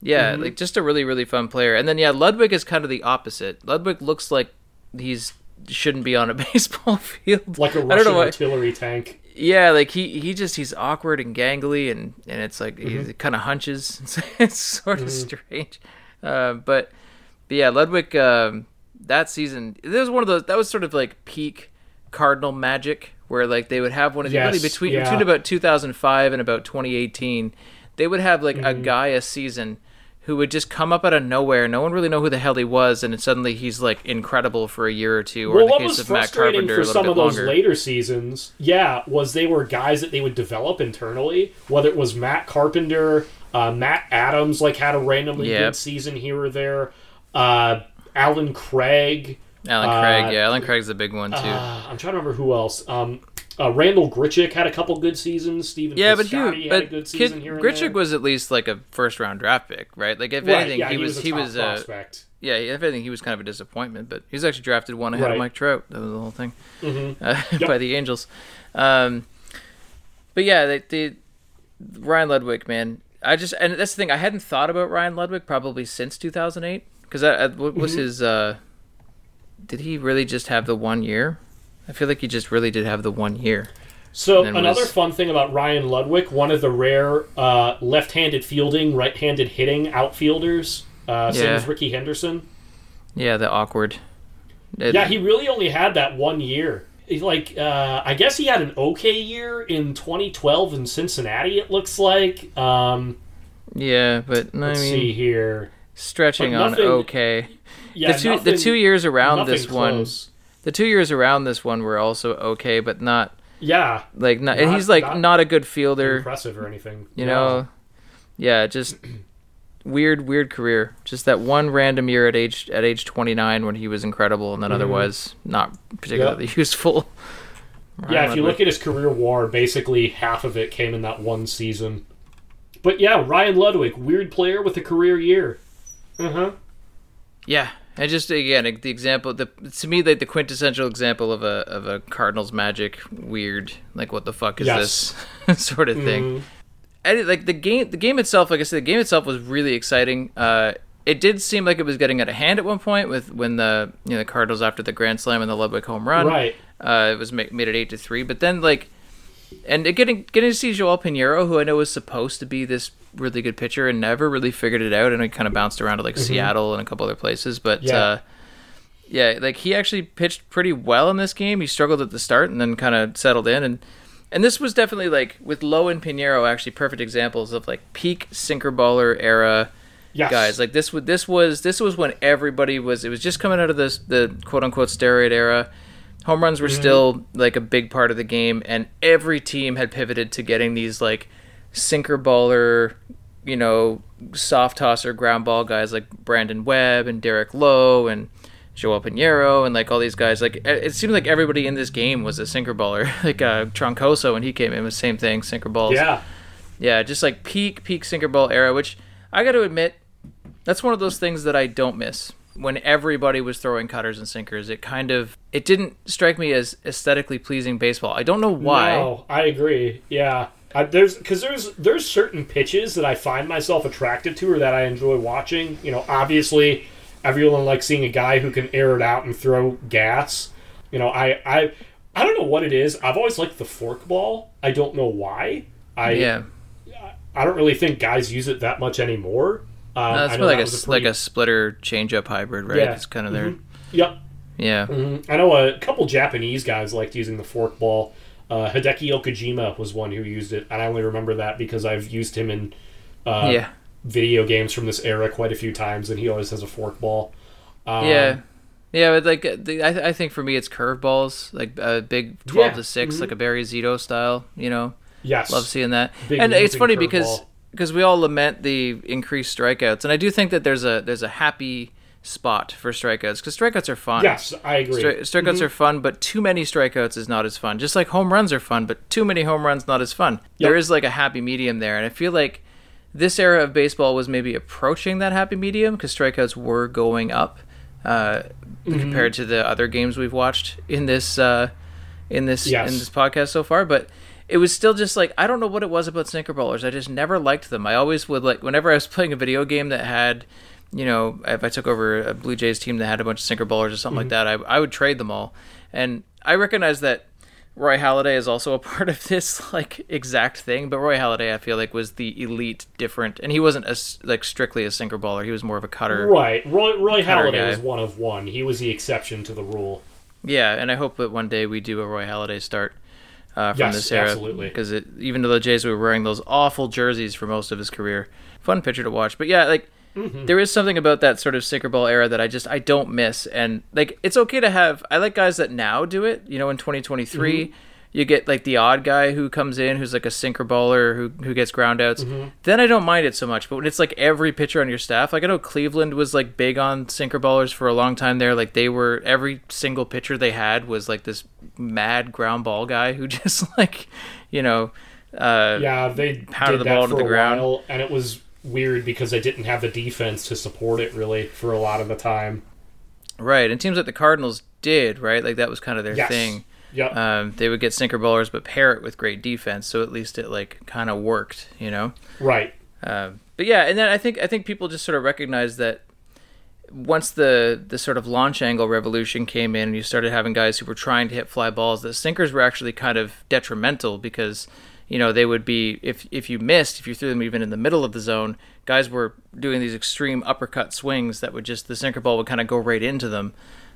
[SPEAKER 4] Yeah,
[SPEAKER 5] Mm-hmm.
[SPEAKER 4] like just a really really fun player. And then yeah, Ludwick is kind of the opposite. Ludwick looks like he's shouldn't be on a baseball field.
[SPEAKER 5] like a
[SPEAKER 4] I don't
[SPEAKER 5] Russian
[SPEAKER 4] know why.
[SPEAKER 5] artillery tank
[SPEAKER 4] Yeah, like he he just he's awkward and gangly and and it's like
[SPEAKER 5] Mm-hmm.
[SPEAKER 4] he kind of hunches. It's, it's sort of strange. Uh, but but yeah, Ludwick um, that season that was one of those that was sort of like peak Cardinal magic where like they would have one of the really between
[SPEAKER 5] yeah.
[SPEAKER 4] between about 2005 and about 2018 they would have like
[SPEAKER 5] Mm-hmm.
[SPEAKER 4] a guy a season who would just come up out of nowhere. No one really know who the hell he was, and suddenly he's like incredible for a year or two. Or
[SPEAKER 5] well,
[SPEAKER 4] in the
[SPEAKER 5] what
[SPEAKER 4] case
[SPEAKER 5] was
[SPEAKER 4] of Matt
[SPEAKER 5] frustrating
[SPEAKER 4] Carpenter,
[SPEAKER 5] for
[SPEAKER 4] a
[SPEAKER 5] some of those
[SPEAKER 4] longer.
[SPEAKER 5] later seasons, yeah, was they were guys that they would develop internally. Whether it was Matt Carpenter, uh, Matt Adams, like had a randomly
[SPEAKER 4] Yep.
[SPEAKER 5] good season here or there. Uh, Allen Craig.
[SPEAKER 4] Allen
[SPEAKER 5] uh,
[SPEAKER 4] Craig, yeah, Allen Craig's a big one too.
[SPEAKER 5] Uh, I'm trying to remember who else. Um, uh, Randal Grichuk had a couple good seasons. Stephen
[SPEAKER 4] Yeah, but
[SPEAKER 5] Piscotty
[SPEAKER 4] he,
[SPEAKER 5] had a
[SPEAKER 4] but
[SPEAKER 5] good
[SPEAKER 4] Kid,
[SPEAKER 5] season here there.
[SPEAKER 4] Was at least like a first round draft pick, right? Like if
[SPEAKER 5] right,
[SPEAKER 4] anything,
[SPEAKER 5] yeah,
[SPEAKER 4] he, was
[SPEAKER 5] a
[SPEAKER 4] he was uh,
[SPEAKER 5] prospect.
[SPEAKER 4] yeah, if anything, he was kind of a disappointment. But he was actually drafted one ahead
[SPEAKER 5] Right.
[SPEAKER 4] of Mike Trout. That was the whole thing
[SPEAKER 5] Mm-hmm.
[SPEAKER 4] uh,
[SPEAKER 5] Yep.
[SPEAKER 4] by the Angels. Um, but yeah, the, the Ryan Ludwick, man, I just and that's the thing. I hadn't thought about Ryan Ludwick probably since 2008 because that, I, what
[SPEAKER 5] Mm-hmm.
[SPEAKER 4] was his? Uh, did he really just have the one year? I feel like he just really did have the one year.
[SPEAKER 5] So another
[SPEAKER 4] was-
[SPEAKER 5] fun thing about Ryan Ludwick, one of the rare uh, left-handed fielding, right-handed hitting outfielders, uh, same
[SPEAKER 4] Yeah.
[SPEAKER 5] as Rickey Henderson.
[SPEAKER 4] Yeah, the awkward. It-
[SPEAKER 5] Yeah, he really only had that one year. Like, uh, I guess he had an okay year in 2012 in Cincinnati. It looks like. Um,
[SPEAKER 4] Yeah, but I
[SPEAKER 5] let's
[SPEAKER 4] mean,
[SPEAKER 5] see here.
[SPEAKER 4] stretching on okay.
[SPEAKER 5] Yeah,
[SPEAKER 4] the two
[SPEAKER 5] nothing-
[SPEAKER 4] the two years around this one, the two years around this one were also okay, but not
[SPEAKER 5] Yeah,
[SPEAKER 4] like not. and he's like
[SPEAKER 5] not
[SPEAKER 4] not, a good fielder,
[SPEAKER 5] impressive or anything.
[SPEAKER 4] you
[SPEAKER 5] No.
[SPEAKER 4] know. Yeah, just weird, weird career. Just that one random year at age at age twenty nine when he was incredible, and then
[SPEAKER 5] Mm-hmm.
[SPEAKER 4] otherwise not particularly useful.
[SPEAKER 5] Yeah, if you
[SPEAKER 4] Ludwick.
[SPEAKER 5] look at his career WAR, basically half of it came in that one season. But yeah, Ryan Ludwick, weird player with a career year. Uh huh.
[SPEAKER 4] Yeah, and just again the example, the to me like the quintessential example of a of a Cardinals magic weird like what the fuck is
[SPEAKER 5] Yes.
[SPEAKER 4] this sort of thing. And like the game, the game itself, like I said, the game itself was really exciting. Uh, it did seem like it was getting out of hand at one point with when the you know the Cardinals after the grand slam and the Ludwick home run.
[SPEAKER 5] Right.
[SPEAKER 4] Uh, it was ma- made it eight to three, but then like, and it getting getting to see Joel Piñeiro, who I know was supposed to be this really good pitcher and never really figured it out, and he kind of bounced around to like Seattle and a couple other places, but
[SPEAKER 5] Mm-hmm. Yeah.
[SPEAKER 4] uh, yeah, like he actually pitched pretty well in this game. He struggled at the start and then kind of settled in, and and this was definitely like with Lowe and Piñeiro actually perfect examples of like peak sinker baller era
[SPEAKER 5] Yes.
[SPEAKER 4] guys. Like this would this was this was when everybody was it was just coming out of this the quote unquote steroid era. Home runs were still like a big part of the game, and every team had pivoted to getting these like sinker baller, you know, soft tosser ground ball guys like Brandon Webb and Derek Lowe and Joel Piñeiro and like all these guys. Like it- seemed like everybody in this game was a sinker baller. like uh, Troncoso when he came in was the same thing, sinker balls.
[SPEAKER 5] Yeah.
[SPEAKER 4] Yeah, just like peak peak sinker ball era, which I got to admit, that's one of those things that I don't miss. When everybody was throwing cutters and sinkers, it kind of it didn't strike me as aesthetically pleasing baseball. I don't know why.
[SPEAKER 5] No, I agree. Yeah. I, there's because there's there's certain pitches that I find myself attracted to or that I enjoy watching. You know, obviously, everyone likes seeing a guy who can air it out and throw gas. You know, I I I don't know what it is. I've always liked the fork ball. I don't know why. I
[SPEAKER 4] Yeah,
[SPEAKER 5] I don't really think guys use it that much anymore. Um,
[SPEAKER 4] no, it's
[SPEAKER 5] I
[SPEAKER 4] more
[SPEAKER 5] know
[SPEAKER 4] like a,
[SPEAKER 5] was pretty-
[SPEAKER 4] like a splitter changeup hybrid, right?
[SPEAKER 5] Yeah.
[SPEAKER 4] It's kind of their
[SPEAKER 5] Yep.
[SPEAKER 4] yeah.
[SPEAKER 5] I know a couple Japanese guys liked using the fork ball. Uh, Hideki Okajima was one who used it, and I only remember that because I've used him in uh,
[SPEAKER 4] yeah,
[SPEAKER 5] video games from this era quite a few times, and he always has a fork ball. Um,
[SPEAKER 4] yeah, yeah. But like, uh, the, I, I think for me, it's curveballs, like a big twelve
[SPEAKER 5] Yeah, Mm-hmm.
[SPEAKER 4] to 6 like a Barry Zito style. You know,
[SPEAKER 5] Yes.
[SPEAKER 4] Love seeing that.
[SPEAKER 5] Big
[SPEAKER 4] and it's funny because because we all lament the increased strikeouts, and I do think that there's a there's a happy spot for strikeouts because strikeouts are fun.
[SPEAKER 5] Yes, I agree.
[SPEAKER 4] Stri- strikeouts
[SPEAKER 5] Mm-hmm.
[SPEAKER 4] are fun, but too many strikeouts is not as fun. Just like home runs are fun, but too many home runs not as fun. There is like a happy medium there, and I feel like this era of baseball was maybe approaching that happy medium because strikeouts were going up uh,
[SPEAKER 5] Mm-hmm.
[SPEAKER 4] compared to the other games we've watched in this uh, in this
[SPEAKER 5] Yes.
[SPEAKER 4] in this podcast so far. But it was still just like I don't know what it was about sinker ballers. I just never liked them. I always would like whenever I was playing a video game that had. You know, if I took over a Blue Jays team that had a bunch of sinker ballers or something like that, I, I would trade them all. And I recognize that Roy Halladay is also a part of this like exact thing, but Roy Halladay I feel like was the elite different, and he wasn't as like strictly a sinker baller. He was more of a cutter.
[SPEAKER 5] Right. Roy, Roy Halladay
[SPEAKER 4] guy.
[SPEAKER 5] was one of one. He was the exception to the rule.
[SPEAKER 4] Yeah, and I hope that one day we do a Roy Halladay start uh, from
[SPEAKER 5] Yes,
[SPEAKER 4] this era
[SPEAKER 5] absolutely.
[SPEAKER 4] because even though the Jays were wearing those awful jerseys for most of his career, fun pitcher to watch. But yeah, like
[SPEAKER 5] Mm-hmm.
[SPEAKER 4] there is something about that sort of sinker ball era that I just I don't miss, and like it's okay to have. I like guys that now do it. You know, in 2023.
[SPEAKER 5] Mm-hmm.
[SPEAKER 4] You get like the odd guy who comes in who's like a sinker baller who who gets ground outs.
[SPEAKER 5] Mm-hmm.
[SPEAKER 4] Then I don't mind it so much. But when it's like every pitcher on your staff, like I know Cleveland was like big on sinker ballers for a long time there. Like they were every single pitcher they had was like this mad ground ball guy who just like, you know, uh,
[SPEAKER 5] Yeah, they
[SPEAKER 4] Pounded the ball to the ground.
[SPEAKER 5] while, and it was weird because they didn't have the defense to support it really for a lot of the time.
[SPEAKER 4] right. And teams like the Cardinals did right. Like that was kind of their
[SPEAKER 5] Yes.
[SPEAKER 4] thing.
[SPEAKER 5] Yep.
[SPEAKER 4] Um, they would get sinker ballers, but pair it with great defense, so at least it like kind of worked, you know.
[SPEAKER 5] right.
[SPEAKER 4] Um, but yeah, and then I think I think people just sort of recognize that once the the sort of launch angle revolution came in, and you started having guys who were trying to hit fly balls, that sinkers were actually kind of detrimental because you know they would be if if you missed, if you threw them even in the middle of the zone, guys were doing these extreme uppercut swings that would just the sinker ball would kind of go right into them,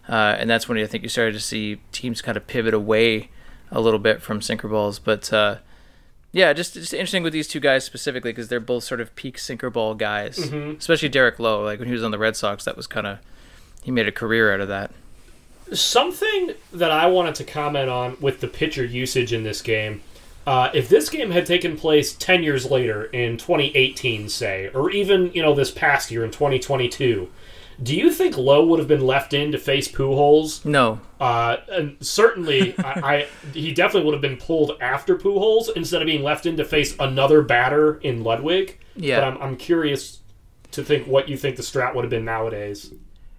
[SPEAKER 4] uh, and that's when I think you started to see teams kind of pivot away a little bit from sinker balls, but. Uh, yeah, just just interesting with these two guys specifically because they're both sort of peak sinker ball guys. Especially Derek Lowe, like when he was on the Red Sox, that was kind of he made a career out of that.
[SPEAKER 5] Something that I wanted to comment on with the pitcher usage in this game. Uh, if this game had taken place 10 years later in 2018, say, or even, you know, this past year in 2022, do you think Lowe would have been left in to face Pujols?
[SPEAKER 4] No.
[SPEAKER 5] Uh, and certainly, I, I he definitely would have been pulled after Pujols instead of being left in to face another batter in Ludwick.
[SPEAKER 4] Yeah.
[SPEAKER 5] But I'm, I'm curious to think what you think the strat would have been nowadays.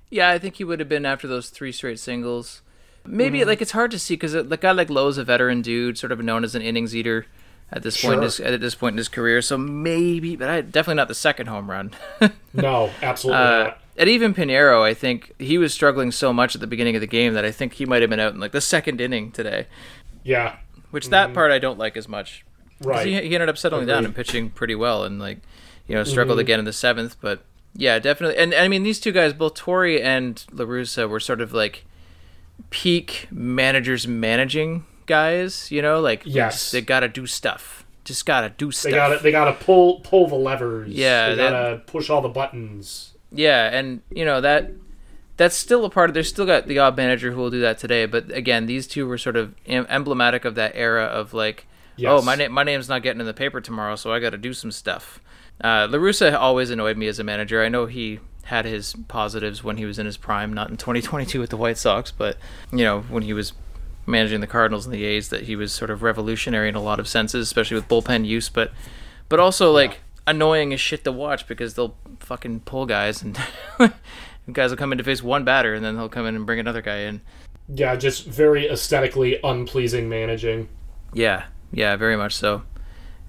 [SPEAKER 4] Yeah, I think he would have been after those three straight singles. Maybe
[SPEAKER 5] Mm-hmm.
[SPEAKER 4] like it's hard to see because the guy like Lowe's a veteran dude, sort of known as an innings eater at this point in his, at this point in his career. So maybe, but I, definitely not the second home run.
[SPEAKER 5] No, absolutely
[SPEAKER 4] Uh,
[SPEAKER 5] not.
[SPEAKER 4] and even Piñeiro, I think he was struggling so much at the beginning of the game that I think he might have been out in like the second inning today.
[SPEAKER 5] Yeah.
[SPEAKER 4] Which that part I don't like as much.
[SPEAKER 5] Mm-hmm. Right.
[SPEAKER 4] He, he ended up settling down and pitching pretty well, and like you know struggled
[SPEAKER 5] Mm-hmm.
[SPEAKER 4] again in the seventh. But yeah, definitely. And, and I mean, these two guys, both Torre and La Russa, were sort of like peak managers managing guys. You know, like
[SPEAKER 5] Yes.
[SPEAKER 4] just- they got to do stuff. Just got to do stuff.
[SPEAKER 5] They got to they got to pull pull the levers.
[SPEAKER 4] Yeah,
[SPEAKER 5] they got to push all the buttons.
[SPEAKER 4] Yeah, and you know that that's still a part of. There's still got the odd manager who will do that today, but again, these two were sort of em- emblematic of that era of like,
[SPEAKER 5] Yes.
[SPEAKER 4] oh, my name my name's not getting in the paper tomorrow, so I got to do some stuff. Uh, La Russa always annoyed me as a manager. I know he had his positives when he was in his prime, not in 2022 with the White Sox, but you know when he was managing the Cardinals and the A's, that he was sort of revolutionary in a lot of senses, especially with bullpen use, but but also like annoying as shit to watch because they'll fucking pull guys and guys will come in to face one batter and then they'll come in and bring another guy in.
[SPEAKER 5] Yeah, just very aesthetically unpleasing managing.
[SPEAKER 4] Yeah, yeah, very much so.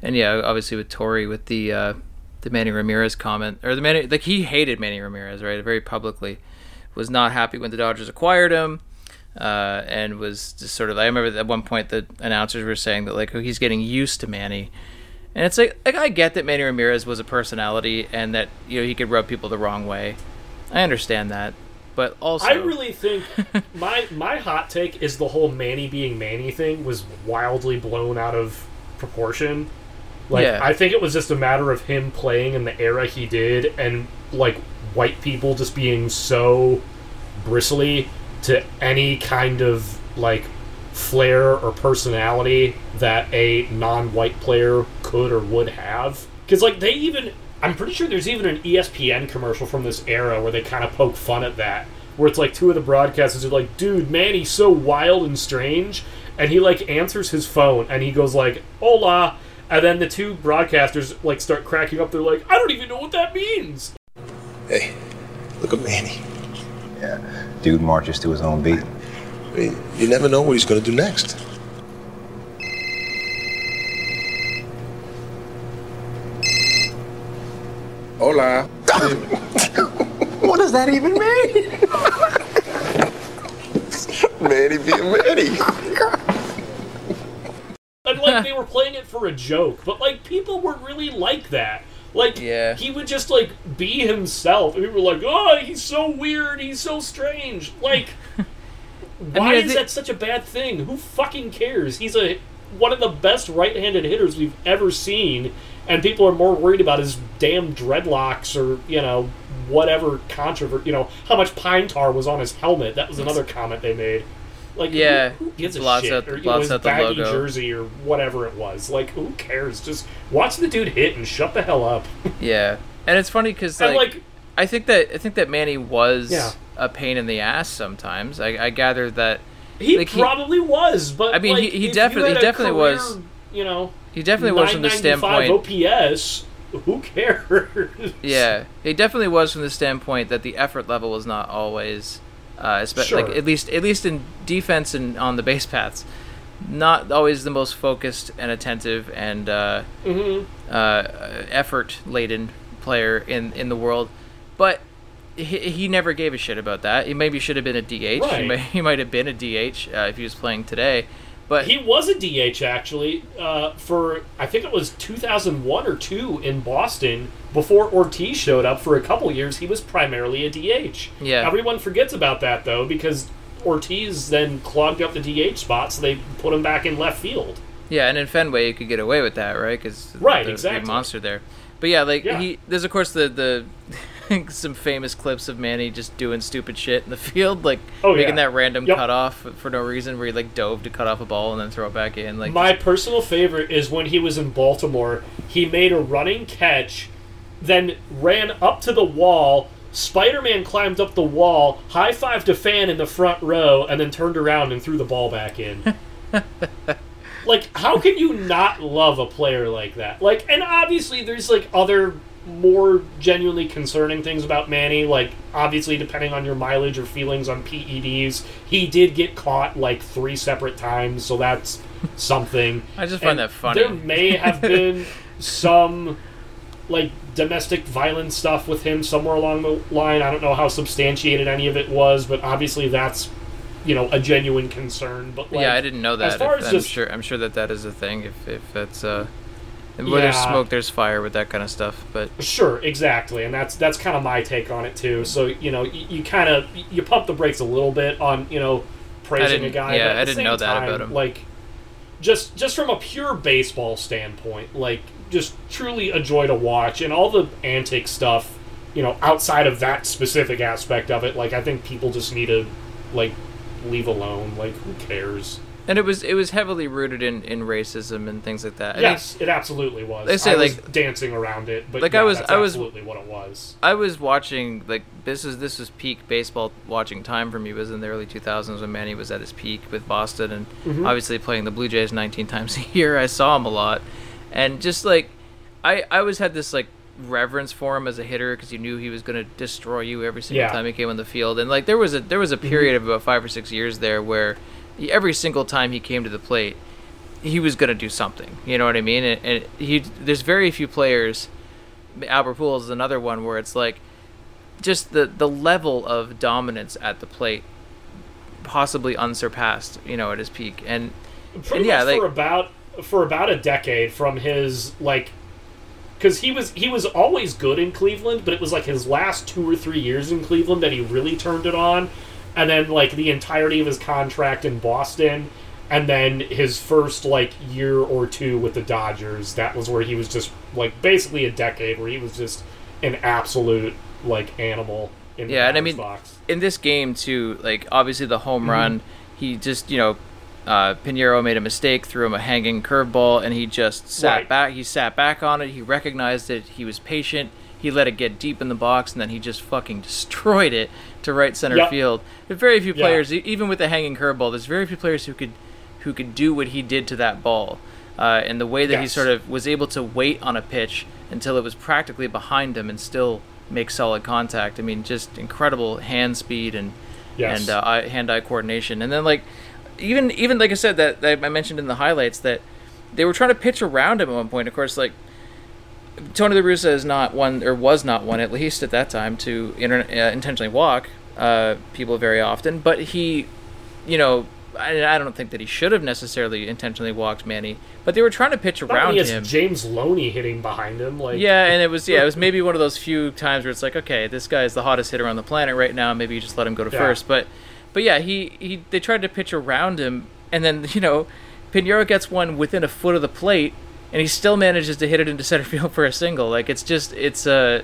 [SPEAKER 4] And yeah, obviously with Torre with the uh, the Manny Ramirez comment or the Manny like he hated Manny Ramirez right very publicly, was not happy when the Dodgers acquired him. Uh, and was just sort of I remember at one point the announcers were saying that like oh, he's getting used to Manny, and it's like like I get that Manny Ramirez was a personality and that you know he could rub people the wrong way, I understand that, but also
[SPEAKER 5] I really think my my hot take is the whole Manny being Manny thing was wildly blown out of proportion. Like
[SPEAKER 4] Yeah.
[SPEAKER 5] I think it was just a matter of him playing in the era he did and like white people just being so bristly to any kind of like flair or personality that a non-white player could or would have. Because like they even i'm pretty sure there's even an espn commercial from this era where they kind of poke fun at that. Where it's like two of the broadcasters are like dude man he's so wild and strange and he like answers his phone and he goes like hola and then the two broadcasters like start cracking up they're like i don't even know what that means
[SPEAKER 6] Hey, look at Manny.
[SPEAKER 7] Yeah. Dude marches to his own beat.
[SPEAKER 6] I mean, you never know what he's going to do next. Hola.
[SPEAKER 7] What does that even mean?
[SPEAKER 6] Manny being Manny.
[SPEAKER 5] and like they were playing it for a joke, but like people were really like that. Like
[SPEAKER 4] Yeah.
[SPEAKER 5] he would just like be himself, and people were like, "Oh, he's so weird, he's so strange." Like, why
[SPEAKER 4] I
[SPEAKER 5] is
[SPEAKER 4] thi-
[SPEAKER 5] that such a bad thing? Who fucking cares? He's a one of the best right-handed hitters we've ever seen, and people are more worried about his damn dreadlocks or you know whatever controversy. You know how much pine tar was on his helmet. That was another comment they made. Like,
[SPEAKER 4] Yeah,
[SPEAKER 5] who, gives a shit?
[SPEAKER 4] out-
[SPEAKER 5] or, you know,
[SPEAKER 4] out the
[SPEAKER 5] baggy
[SPEAKER 4] logo.
[SPEAKER 5] jersey or whatever it was. Like, who cares? Just watch the dude hit and shut the hell up.
[SPEAKER 4] yeah, and it's funny because like,
[SPEAKER 5] like,
[SPEAKER 4] I think that I think that Manny was
[SPEAKER 5] Yeah.
[SPEAKER 4] a pain in the ass sometimes. I, I gather that
[SPEAKER 5] he
[SPEAKER 4] like, he-
[SPEAKER 5] probably was, but
[SPEAKER 4] I mean,
[SPEAKER 5] like,
[SPEAKER 4] he- he definitely- he definitely
[SPEAKER 5] career,
[SPEAKER 4] was-
[SPEAKER 5] You know,
[SPEAKER 4] he definitely was from the
[SPEAKER 5] 995
[SPEAKER 4] standpoint.
[SPEAKER 5] OPS. Who cares?
[SPEAKER 4] Yeah, he definitely was from the standpoint that the effort level was not always, uh, especially like at least at least in defense and on the base paths, not always the most focused and attentive and uh,
[SPEAKER 5] Mm-hmm.
[SPEAKER 4] uh, effort laden player in in the world, but. He, he never gave a shit about that. He maybe should have been a DH. He,
[SPEAKER 5] Right.
[SPEAKER 4] may, he might have been a DH uh, if he was playing today, but
[SPEAKER 5] He was a DH actually uh, for I think it was 2001 or two in Boston before Ortiz showed up for a couple years. He was primarily a DH.
[SPEAKER 4] Yeah.
[SPEAKER 5] Everyone forgets about that though because Ortiz then clogged up the DH spot, so they put him back in left field.
[SPEAKER 4] Yeah, and in Fenway you could get away with that, right? Because
[SPEAKER 5] Right,
[SPEAKER 4] the
[SPEAKER 5] exactly.
[SPEAKER 4] monster there. But yeah, like
[SPEAKER 5] Yeah.
[SPEAKER 4] he, there's of course the the some famous clips of Manny just doing stupid shit in the field, like
[SPEAKER 5] Oh,
[SPEAKER 4] making
[SPEAKER 5] yeah.
[SPEAKER 4] that random
[SPEAKER 5] Yep.
[SPEAKER 4] cutoff for no reason, where he like dove to cut off a ball and then throw it back in. Like
[SPEAKER 5] My personal favorite is when he was in Baltimore. He made a running catch, then ran up to the wall. Spider Man climbed up the wall, high fived a fan in the front row, and then turned around and threw the ball back in. like, how can you not love a player like that? Like, and obviously, there's like other more genuinely concerning things about Manny. Like, obviously, depending on your mileage or feelings on PEDs, he did get caught like three separate times, so that's something.
[SPEAKER 4] I just find
[SPEAKER 5] And
[SPEAKER 4] that funny.
[SPEAKER 5] There may have been some like domestic violence stuff with him somewhere along the line. I don't know how substantiated any of it was, but obviously that's you know a genuine concern. But like,
[SPEAKER 4] yeah, I didn't know that.
[SPEAKER 5] As far
[SPEAKER 4] If-
[SPEAKER 5] as
[SPEAKER 4] I'm
[SPEAKER 5] just
[SPEAKER 4] sure. I'm sure that that is a thing. If if that's uh, where there's smoke, there's fire with that kind of stuff. But
[SPEAKER 5] Sure, exactly, and that's that's kind of my take on it too. So you know, you, you kind of you pump the brakes a little bit on you know praising a guy.
[SPEAKER 4] yeah,
[SPEAKER 5] but at
[SPEAKER 4] I
[SPEAKER 5] the
[SPEAKER 4] didn't
[SPEAKER 5] same
[SPEAKER 4] know that
[SPEAKER 5] time,
[SPEAKER 4] about him.
[SPEAKER 5] Like, just just from a pure baseball standpoint, like just truly a joy to watch, and all the antic stuff. You know, outside of that specific aspect of it, like I think people just need to like leave alone. Like, who cares?
[SPEAKER 4] And it was it was heavily rooted in in racism and things like that. I mean,
[SPEAKER 5] yes, it absolutely was.
[SPEAKER 4] They say,
[SPEAKER 5] I was
[SPEAKER 4] like-
[SPEAKER 5] dancing around it, but
[SPEAKER 4] like,
[SPEAKER 5] yeah,
[SPEAKER 4] I was-
[SPEAKER 5] that's
[SPEAKER 4] I was-
[SPEAKER 5] absolutely what it was.
[SPEAKER 4] I was watching like this is this was peak baseball watching time for me. It was in the early 2000s when Manny was at his peak with Boston and
[SPEAKER 5] Mm-hmm.
[SPEAKER 4] obviously playing the Blue Jays 19 times a year. I saw him a lot, and just like I I always had this like reverence for him as a hitter because you knew he was going to destroy you every single
[SPEAKER 5] Yeah.
[SPEAKER 4] time he came on the field. And like there was a there was a period of about five or six years there where he, every single time he came to the plate, he was going to do something. You know what I mean? And, and he there's very few players. Albert Pujols is another one where it's like just the the level of dominance at the plate possibly unsurpassed you know at his peak and and yeah like
[SPEAKER 5] for about for about a decade from his like because he was he was always good in Cleveland, but it was like his last two or three years in Cleveland that he really turned it on, and then like the entirety of his contract in Boston, and then his first like year or two with the Dodgers. That was where he was just like basically a decade where he was just an absolute like animal in the
[SPEAKER 4] Yeah, and I mean-
[SPEAKER 5] box.
[SPEAKER 4] in this game too, like obviously the home
[SPEAKER 5] Mm-hmm.
[SPEAKER 4] run, he just you know, uh, Piñeiro made a mistake, threw him a hanging curveball, and he just sat
[SPEAKER 5] Right.
[SPEAKER 4] back. He sat back on it. He recognized it. He was patient. He let it get deep in the box, and then he just fucking destroyed it to right center
[SPEAKER 5] Yep.
[SPEAKER 4] field. But very few players, e- even with the hanging curveball, there's very few players who could who could do what he did to that ball. Uh, and the way that he sort of was able to wait on a pitch until it was practically behind him and still make solid contact. I mean, just incredible hand speed and
[SPEAKER 5] Yes.
[SPEAKER 4] and uh, eye, hand-eye coordination. And then like even even like I said that, that I mentioned in the highlights that they were trying to pitch around him at one point. Of course, like Tony La Russa is not one or was not one at least at that time to inter- uh, intentionally walk uh, people very often. But he, you know. I, I don't think that he should have necessarily intentionally walked Manny, but they were trying to pitch around
[SPEAKER 5] he has
[SPEAKER 4] him.
[SPEAKER 5] James Loney hitting behind him, like
[SPEAKER 4] Yeah, and it was yeah, it was maybe one of those few times where it's like, okay, this guy is the hottest hitter on the planet right now. Maybe you just let him go to
[SPEAKER 5] Yeah.
[SPEAKER 4] first. But but yeah, he, he they tried to pitch around him, and then you know, Piñeiro gets one within a foot of the plate, and he still manages to hit it into center field for a single. Like it's just it's uh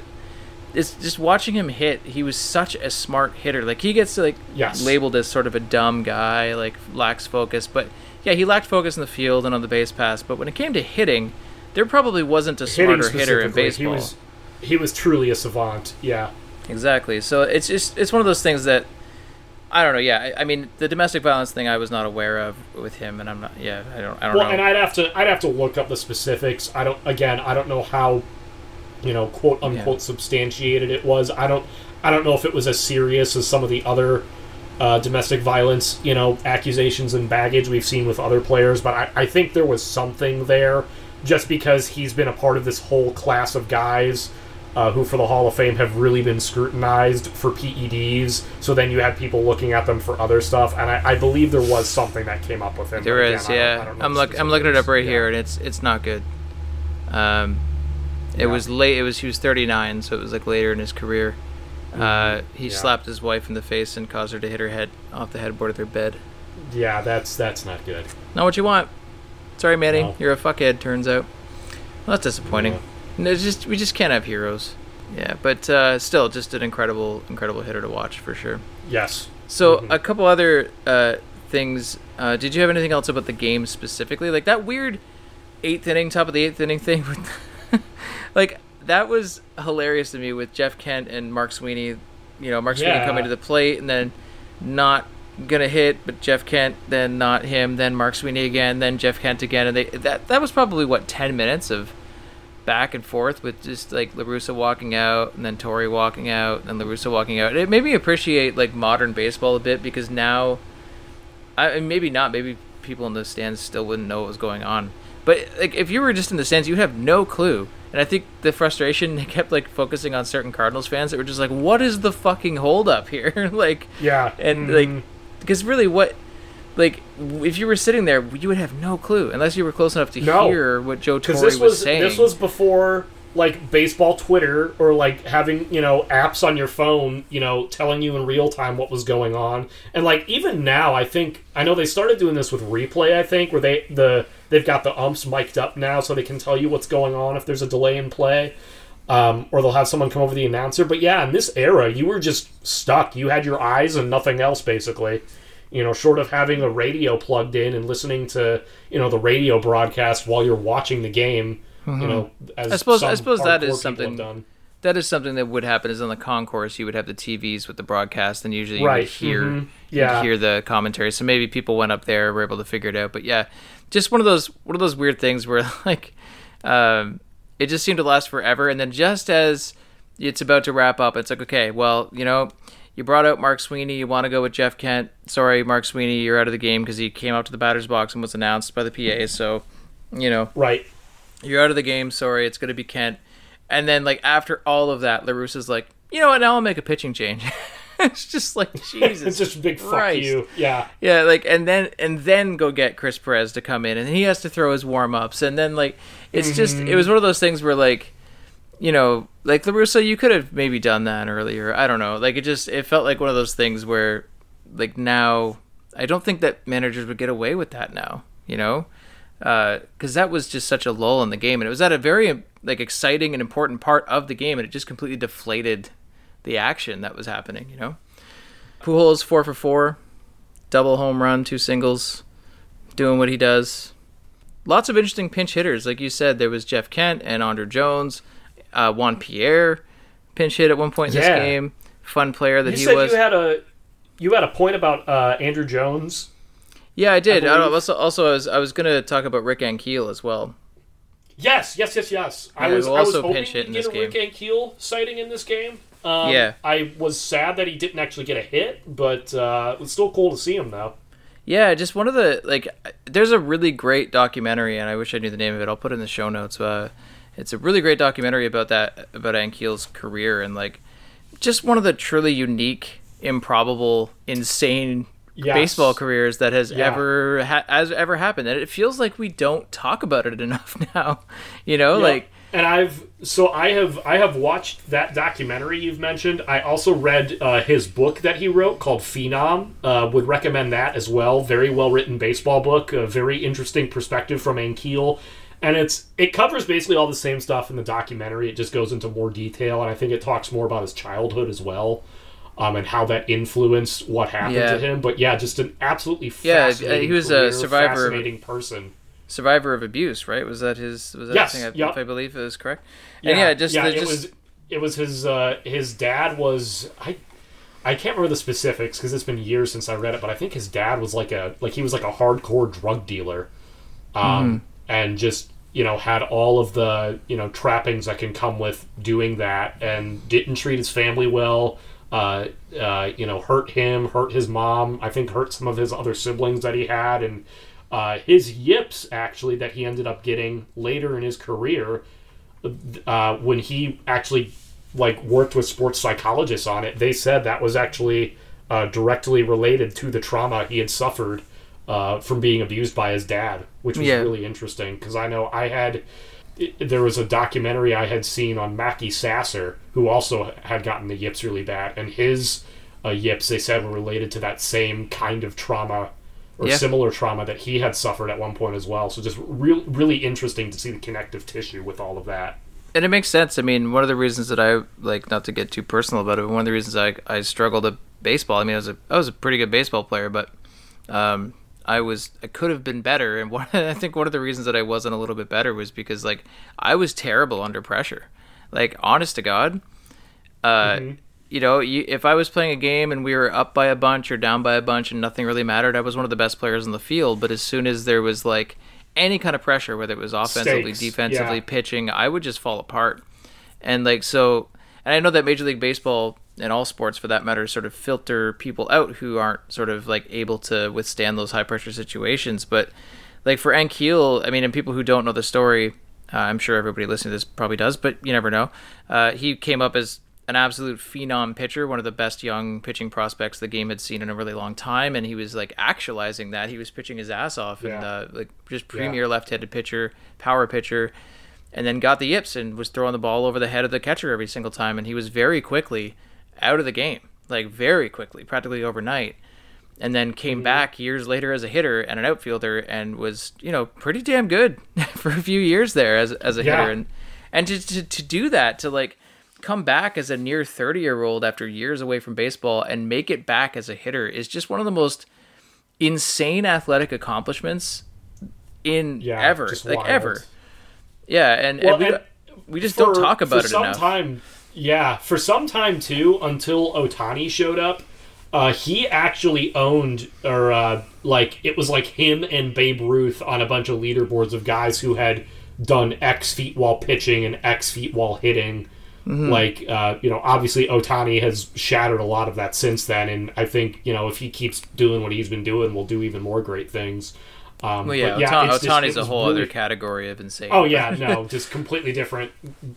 [SPEAKER 4] it's just watching him hit. He was such a smart hitter. Like he gets like
[SPEAKER 5] Yes.
[SPEAKER 4] labeled as sort of a dumb guy, like lacks focus. But yeah, he lacked focus in the field and on the base pass. But when it came to hitting, there probably wasn't a
[SPEAKER 5] hitting
[SPEAKER 4] smarter hitter in baseball.
[SPEAKER 5] He was he was truly a savant. Yeah.
[SPEAKER 4] Exactly. So it's just it's one of those things that I don't know. Yeah, I, I mean the domestic violence thing I was not aware of with him, and I'm not. Yeah, I don't. I don't
[SPEAKER 5] Well,
[SPEAKER 4] know.
[SPEAKER 5] and I'd have to I'd have to look up the specifics. I don't again, I don't know how you know, quote unquote substantiated it was. I don't I don't know if it was as serious as some of the other uh, domestic violence, you know, accusations and baggage we've seen with other players, but I, I think there was something there just because he's been a part of this whole class of guys uh, who, for the Hall of Fame, have really been scrutinized for PEDs. So then you had people looking at them for other stuff, and I, I believe there was something that came up with him.
[SPEAKER 4] there
[SPEAKER 5] again,
[SPEAKER 4] is.
[SPEAKER 5] I don't- I
[SPEAKER 4] Yeah, I'm
[SPEAKER 5] the
[SPEAKER 4] look. I'm looking it up right
[SPEAKER 5] specifics.
[SPEAKER 4] here, and it's it's not good. Um, it
[SPEAKER 5] Yeah.
[SPEAKER 4] was late. It was he was 39, so it was like later in his career. Uh, he
[SPEAKER 5] Mm-hmm. Yeah.
[SPEAKER 4] slapped his wife in the face and caused her to hit her head off the headboard of their bed.
[SPEAKER 5] Yeah, that's that's not good.
[SPEAKER 4] Not what you want. Sorry, Manny.
[SPEAKER 5] No.
[SPEAKER 4] You're a fuckhead. Turns out. Well, that's disappointing.
[SPEAKER 5] Yeah.
[SPEAKER 4] No, just we just can't have heroes. Yeah, but uh, still, just an incredible, incredible hitter to watch for sure.
[SPEAKER 5] Yes.
[SPEAKER 4] So a couple other uh, things. Uh, did you have anything else about the game specifically? Like that weird eighth inning, top of the eighth inning thing. With like that was hilarious to me with Jeff Kent and Mark Sweeney. You know, Mark Sweeney
[SPEAKER 5] Yeah.
[SPEAKER 4] coming to the plate and then not gonna hit, but Jeff Kent, then not him, then Mark Sweeney again, then Jeff Kent again, and they that that was probably what ten minutes of back and forth with just like La Russa walking out and then Torre walking out and La Russa walking out. It made me appreciate like modern baseball a bit because now, I maybe not, maybe people in the stands still wouldn't know what was going on. But like if you were just in the stands, you would have no clue. And I think the frustration kept like focusing on certain Cardinals fans that were just like, "What is the fucking holdup here?" like,
[SPEAKER 5] Yeah.
[SPEAKER 4] and
[SPEAKER 5] Mhm.
[SPEAKER 4] like because really what like if you were sitting there you would have no clue unless you were close enough to
[SPEAKER 5] No.
[SPEAKER 4] hear what joe torre
[SPEAKER 5] because
[SPEAKER 4] was,
[SPEAKER 5] this was
[SPEAKER 4] saying
[SPEAKER 5] this was before like baseball Twitter or like having you know apps on your phone, you know, telling you in real time what was going on. And like even now, I think I know they started doing this with replay. I think where they the they've got the umps mic'd up now, so they can tell you what's going on if there's a delay in play. Um, or they'll have someone come over the announcer. But yeah, in this era, you were just stuck. You had your eyes and nothing else, basically. You know, short of having a radio plugged in and listening to you know the radio broadcast while you're watching the game. You know, as
[SPEAKER 4] Mm-hmm. I suppose- I suppose that is something- that is something that would happen is on the concourse you would have the tvs with the broadcast and usually you
[SPEAKER 5] Right,
[SPEAKER 4] would hear
[SPEAKER 5] mhm,
[SPEAKER 4] you'd
[SPEAKER 5] yeah.
[SPEAKER 4] hear the commentary so maybe people went up there were able to figure it out but yeah just one of those one of those weird things where like um, it just seemed to last forever and then just as it's about to wrap up it's like okay well you know you brought out Mark Sweeney. You want to go with Jeff Kent. Sorry, Mark Sweeney, you're out of the game because he came out to the batter's box and was announced by the PA. Mm-hmm. So, you know,
[SPEAKER 5] Right.
[SPEAKER 4] you're out of the game. Sorry, it's going to be Kent. And then, like, after all of that, La Russa's like, you know what? Now I'll make a pitching change. it's just like, Jesus.
[SPEAKER 5] It's just a big fuck you. Yeah.
[SPEAKER 4] Yeah, like, and then, and then go get Chris Perez to come in, and he has to throw his warm ups. And then, like, it's just, it was mm-hmm. one of those things where, like, you know, like La Russa, you could have maybe done that earlier. I don't know. Like, it just, it felt like one of those things where, like, now, I don't think that managers would get away with that now, you know? Uh, because that was just such a lull in the game, and it was at a very like exciting and important part of the game, and it just completely deflated the action that was happening. You know, Pujols four for four, double home run, two singles, doing what he does. Lots of interesting pinch hitters, like you said. There was Jeff Kent and Andruw Jones, uh, Juan Pierre pinch hit at one point in
[SPEAKER 5] Yeah.
[SPEAKER 4] this game. Fun player that
[SPEAKER 5] You
[SPEAKER 4] he
[SPEAKER 5] said
[SPEAKER 4] was.
[SPEAKER 5] you had a you had a point about uh, Andruw Jones.
[SPEAKER 4] yeah, I did. I don't- also, also, I was I was gonna talk about Rick Ankiel as well.
[SPEAKER 5] Yes, yes, yes, yes. I was
[SPEAKER 4] who
[SPEAKER 5] I was
[SPEAKER 4] also
[SPEAKER 5] hoping
[SPEAKER 4] pinch hit
[SPEAKER 5] to
[SPEAKER 4] in
[SPEAKER 5] get
[SPEAKER 4] this
[SPEAKER 5] a
[SPEAKER 4] game.
[SPEAKER 5] Rick Ankiel sighting in this game. Um,
[SPEAKER 4] Yeah.
[SPEAKER 5] I was sad that he didn't actually get a hit, but uh, it's still cool to see him though.
[SPEAKER 4] Yeah, just one of the like. There's a really great documentary, and I wish I knew the name of it. I'll put it in the show notes. Uh, it's a really great documentary about that about Ankiel's career and like just one of the truly unique, improbable, insane
[SPEAKER 5] Yes.
[SPEAKER 4] baseball careers that has
[SPEAKER 5] Yeah.
[SPEAKER 4] ever ha- has ever happened. And it feels like we don't talk about it enough now. You know,
[SPEAKER 5] Yeah.
[SPEAKER 4] like
[SPEAKER 5] and I've so I have I have watched that documentary you've mentioned. I also read uh, his book that he wrote called Phenom. Uh, would recommend that as well. Very well written baseball book. A very interesting perspective from Ankiel, and it's it covers basically all the same stuff in the documentary. It just goes into more detail, and I think it talks more about his childhood as well. Um, and how that influenced what happened
[SPEAKER 4] Yeah.
[SPEAKER 5] to him, but yeah, just an absolutely
[SPEAKER 4] Yeah,
[SPEAKER 5] fascinating
[SPEAKER 4] he was a survivor of-
[SPEAKER 5] fascinating person.
[SPEAKER 4] survivor of abuse, right? Was that his? Was that
[SPEAKER 5] Yes,
[SPEAKER 4] thing? I,
[SPEAKER 5] yep.
[SPEAKER 4] I believe is correct. And yeah, just
[SPEAKER 5] yeah,
[SPEAKER 4] the,
[SPEAKER 5] it
[SPEAKER 4] just
[SPEAKER 5] was it was his uh, his dad was I I can't remember the specifics because it's been years since I read it, but I think his dad was like a like he was like a hardcore drug dealer, um,
[SPEAKER 4] Mm-hmm.
[SPEAKER 5] and just you know had all of the you know trappings that can come with doing that, and didn't treat his family well. Uh, uh, you know, hurt him, hurt his mom. I think hurt some of his other siblings that he had, and uh, his yips actually that he ended up getting later in his career uh, when he actually like worked with sports psychologists on it, they said that was actually uh, directly related to the trauma he had suffered uh, from being abused by his dad, which was
[SPEAKER 4] Yeah.
[SPEAKER 5] really interesting because I know I had. It, there was a documentary I had seen on Mackey Sasser, who also had gotten the yips really bad, and his uh, yips they said were related to that same kind of trauma or
[SPEAKER 4] Yeah.
[SPEAKER 5] similar trauma that he had suffered at one point as well. So just real, really interesting to see the connective tissue with all of that.
[SPEAKER 4] and it makes sense. I mean, one of the reasons that I like not to get too personal about it, but one of the reasons I I struggled at baseball. I mean, I was a I was a pretty good baseball player, but um, I was I could have been better. And one I think one of the reasons that I wasn't a little bit better was because like I was terrible under pressure. Like honest to God, uh, you know, you, if I was playing a game and we were up by a bunch or down by a bunch and nothing really mattered, I was one of the best players on the field. But as soon as there was like any kind of pressure, whether it was offensively,
[SPEAKER 5] Stakes,
[SPEAKER 4] defensively,
[SPEAKER 5] yeah.
[SPEAKER 4] pitching, I would just fall apart. And like so, and I know that Major League Baseball and all sports for that matter sort of filter people out who aren't sort of like able to withstand those high pressure situations. But like for Ankiel, I mean, and people who don't know the story, uh, I'm sure everybody listening to this probably does, but you never know. Uh, he came up as an absolute phenom pitcher, one of the best young pitching prospects the game had seen in a really long time, and he was like actualizing that. He was pitching his ass off, and uh, like just premier left-handed pitcher, power pitcher, and then got the yips and was throwing the ball over the head of the catcher every single time, and he was very quickly out of the game, like very quickly, practically overnight. And then came mm-hmm. back years later as a hitter and an outfielder, and was you know pretty damn good for a few years there as as a
[SPEAKER 5] Yeah.
[SPEAKER 4] hitter, and and to, to to do that to like come back as a near 30 year old after years away from baseball and make it back as a hitter is just one of the most insane athletic accomplishments in
[SPEAKER 5] Yeah,
[SPEAKER 4] ever
[SPEAKER 5] just
[SPEAKER 4] like
[SPEAKER 5] wild.
[SPEAKER 4] ever yeah and,
[SPEAKER 5] Well,
[SPEAKER 4] and we,
[SPEAKER 5] and
[SPEAKER 4] we just
[SPEAKER 5] for-
[SPEAKER 4] don't talk about it
[SPEAKER 5] some
[SPEAKER 4] enough
[SPEAKER 5] time. Yeah, for some time too, until Ohtani showed up, uh, he actually owned, or uh, like it was like him and Babe Ruth on a bunch of leaderboards of guys who had done X feet while pitching and X feet while hitting.
[SPEAKER 4] Mm-hmm.
[SPEAKER 5] Like, uh, you know, obviously Ohtani has shattered a lot of that since then, and I think you know if he keeps doing what he's been doing, we'll do even more great things. Um,
[SPEAKER 4] well, yeah,
[SPEAKER 5] but
[SPEAKER 4] Ota-
[SPEAKER 5] it's just-
[SPEAKER 4] Ohtani's
[SPEAKER 5] it
[SPEAKER 4] a whole
[SPEAKER 5] really
[SPEAKER 4] other category of insane
[SPEAKER 5] Oh yeah, no, just completely different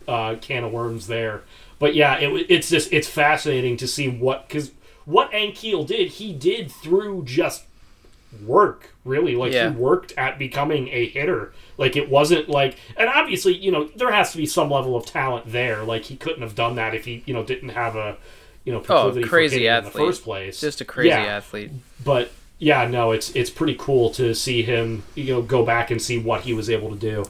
[SPEAKER 5] uh, can of worms there. But yeah, it, it's just it's fascinating to see what because what Ankiel did, he did through just work. Really, like
[SPEAKER 4] Yeah.
[SPEAKER 5] he worked at becoming a hitter. Like it wasn't like, and obviously, you know, there has to be some level of talent there. Like he couldn't have done that if he, you know, didn't have a, you know,
[SPEAKER 4] oh
[SPEAKER 5] proclivity for
[SPEAKER 4] crazy athlete
[SPEAKER 5] in the first place.
[SPEAKER 4] just a crazy
[SPEAKER 5] Yeah
[SPEAKER 4] athlete
[SPEAKER 5] but yeah, no, it's it's pretty cool to see him, you know, go back and see what he was able to do.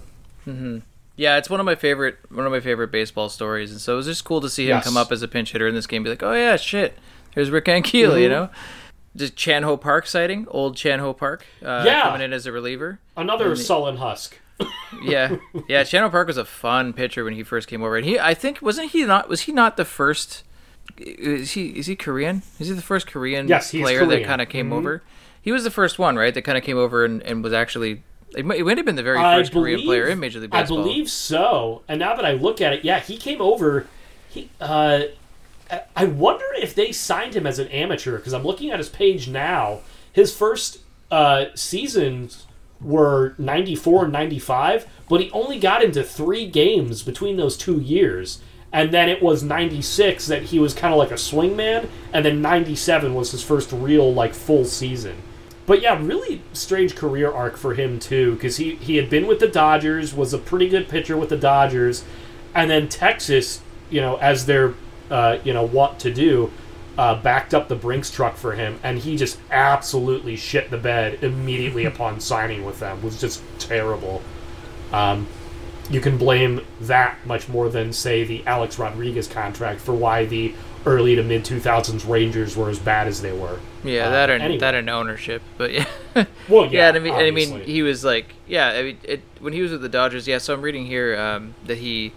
[SPEAKER 5] Mm-hmm.
[SPEAKER 4] Yeah, it's one of my favorite one of my favorite baseball stories, and so it was just cool to see him
[SPEAKER 5] Yes.
[SPEAKER 4] come up as a pinch hitter in this game. Be like, oh yeah, shit, here's Rick Ankiel,
[SPEAKER 5] Mm-hmm.
[SPEAKER 4] you know. Just Chan Ho Park sighting, old Chan Ho Park, uh,
[SPEAKER 5] Yeah.
[SPEAKER 4] coming in as a reliever.
[SPEAKER 5] Another sullen husk.
[SPEAKER 4] Yeah, yeah. Chan Ho Park was a fun pitcher when he first came over, and he, I think, wasn't he not? Was he not the first? Is he is he Korean? Is he the first Korean
[SPEAKER 5] Yes,
[SPEAKER 4] player that kind of came
[SPEAKER 5] Mhm.
[SPEAKER 4] over? He was the first one, right? That kind of came over and, and was actually. It might, it might have been the very first Korean player in Major League Baseball.
[SPEAKER 5] I believe so. And now that I look at it, yeah, he came over. He, uh, I- I wonder if they signed him as an amateur because I'm looking at his page now. His first uh, seasons were 94 and 95, but he only got into three games between those two years. And then it was 96 that he was kind of like a swingman, and then 97 was his first real, like, full season. But yeah, really strange career arc for him too, because he he had been with the Dodgers, was a pretty good pitcher with the Dodgers, and then Texas, you know, as they're uh, you know want to do, uh, backed up the Brinks truck for him, and he just absolutely shit the bed immediately upon signing with them. Was just terrible. Um, you can blame that much more than say the Alex Rodriguez contract for why the early to mid 2000s Rangers were as bad as they were.
[SPEAKER 4] Yeah,
[SPEAKER 5] Uh,
[SPEAKER 4] that and
[SPEAKER 5] anyway.
[SPEAKER 4] that and ownership, but yeah.
[SPEAKER 5] Well,
[SPEAKER 4] yeah,
[SPEAKER 5] yeah,
[SPEAKER 4] and I mean, I mean, he was like, yeah, I mean, it, when he was with the Dodgers, yeah. So I'm reading here um, that he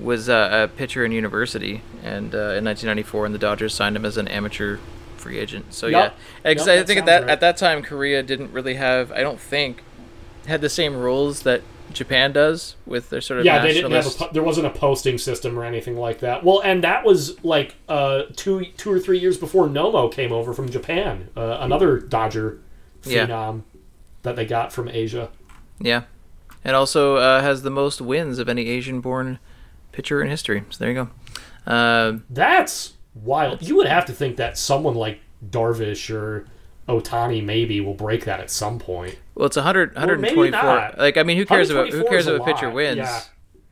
[SPEAKER 4] was uh, a pitcher in university, and uh, in 1994, and the Dodgers signed him as an amateur free agent. So
[SPEAKER 5] Yup.
[SPEAKER 4] yeah, because I think at that
[SPEAKER 5] right.
[SPEAKER 4] at that time, Korea didn't really have, I don't think, had the same rules that Japan does with their sort of
[SPEAKER 5] yeah, they didn't have po- there wasn't a posting system or anything like that. Well, and that was like uh, two two or three years before Nomo came over from Japan, uh, another Dodger
[SPEAKER 4] Yeah.
[SPEAKER 5] phenom that they got from Asia.
[SPEAKER 4] yeah, and also uh, has the most wins of any Asian-born pitcher in history. So there you go. Uh,
[SPEAKER 5] That's wild. You would have to think that someone like Darvish or Ohtani maybe will break that at some point.
[SPEAKER 4] Well, it's 100,
[SPEAKER 5] Or
[SPEAKER 4] 124.
[SPEAKER 5] not.
[SPEAKER 4] Like, I mean, who cares about who cares if a pitcher wins?
[SPEAKER 5] yeah.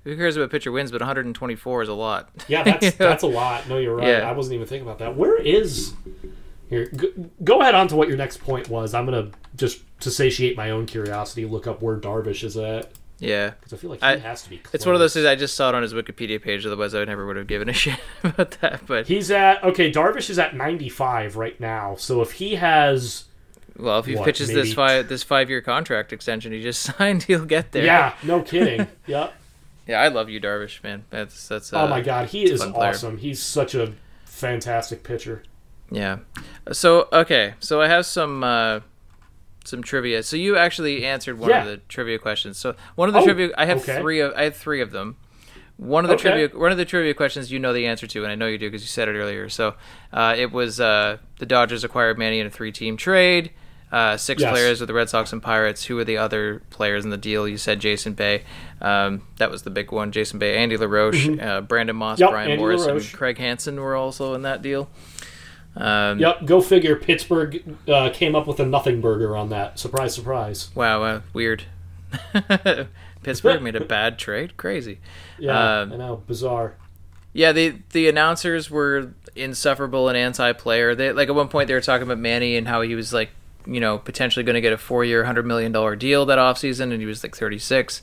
[SPEAKER 4] Who cares if a pitcher wins? But 124 is a lot.
[SPEAKER 5] Yeah, that's that's a lot. No, you're right.
[SPEAKER 4] Yeah.
[SPEAKER 5] I wasn't even thinking about that. Where is here? Go, go ahead on to what your next point was. I'm gonna just to satiate my own curiosity, look up where Darvish is at. Yeah, because I feel like he
[SPEAKER 4] I-
[SPEAKER 5] has to be. Close.
[SPEAKER 4] It's one of those things. I just saw it on his Wikipedia page. Otherwise, I never would have given a shit about that. But
[SPEAKER 5] He's at okay. Darvish is at 95 right now. So if he has,
[SPEAKER 4] well, if he
[SPEAKER 5] What,
[SPEAKER 4] pitches this five this five year contract extension he just signed, he'll get there.
[SPEAKER 5] yeah, no kidding. yep.
[SPEAKER 4] yeah. I love you, Darvish, man. That's that's. Uh,
[SPEAKER 5] Oh my god, he is awesome. He's such a fantastic pitcher.
[SPEAKER 4] Yeah. So okay, so I have some uh, some trivia. So you actually answered one
[SPEAKER 5] Yeah.
[SPEAKER 4] of the trivia questions. So one of the
[SPEAKER 5] Oh,
[SPEAKER 4] trivia I have
[SPEAKER 5] okay.
[SPEAKER 4] three of I have three of them. One of the
[SPEAKER 5] Okay.
[SPEAKER 4] trivia one of the trivia questions you know the answer to, and I know you do because you said it earlier. So uh, it was uh, the Dodgers acquired Manny in a three team trade. Uh, six
[SPEAKER 5] Yes.
[SPEAKER 4] players with the Red Sox and Pirates. Who were the other players in the deal? You said Jason Bay. Um, that was the big one. Jason Bay, Andy LaRoche, uh, Brandon Moss,
[SPEAKER 5] Mm-hmm. Yep,
[SPEAKER 4] Brian
[SPEAKER 5] Andy
[SPEAKER 4] Morris,
[SPEAKER 5] LaRoche.
[SPEAKER 4] and Craig Hansen were also in that deal. Um,
[SPEAKER 5] Yep. Go figure. Pittsburgh uh, came up with a nothing burger on that. Surprise, surprise.
[SPEAKER 4] Wow, uh, weird. Pittsburgh made a bad trade. Crazy.
[SPEAKER 5] Yeah,
[SPEAKER 4] Um,
[SPEAKER 5] I know. Bizarre.
[SPEAKER 4] Yeah, the the announcers were insufferable and anti-player. They like at one point they were talking about Manny and how he was like, you know, potentially going to get a four-year, hundred million dollar deal that offseason, and he was like thirty-six,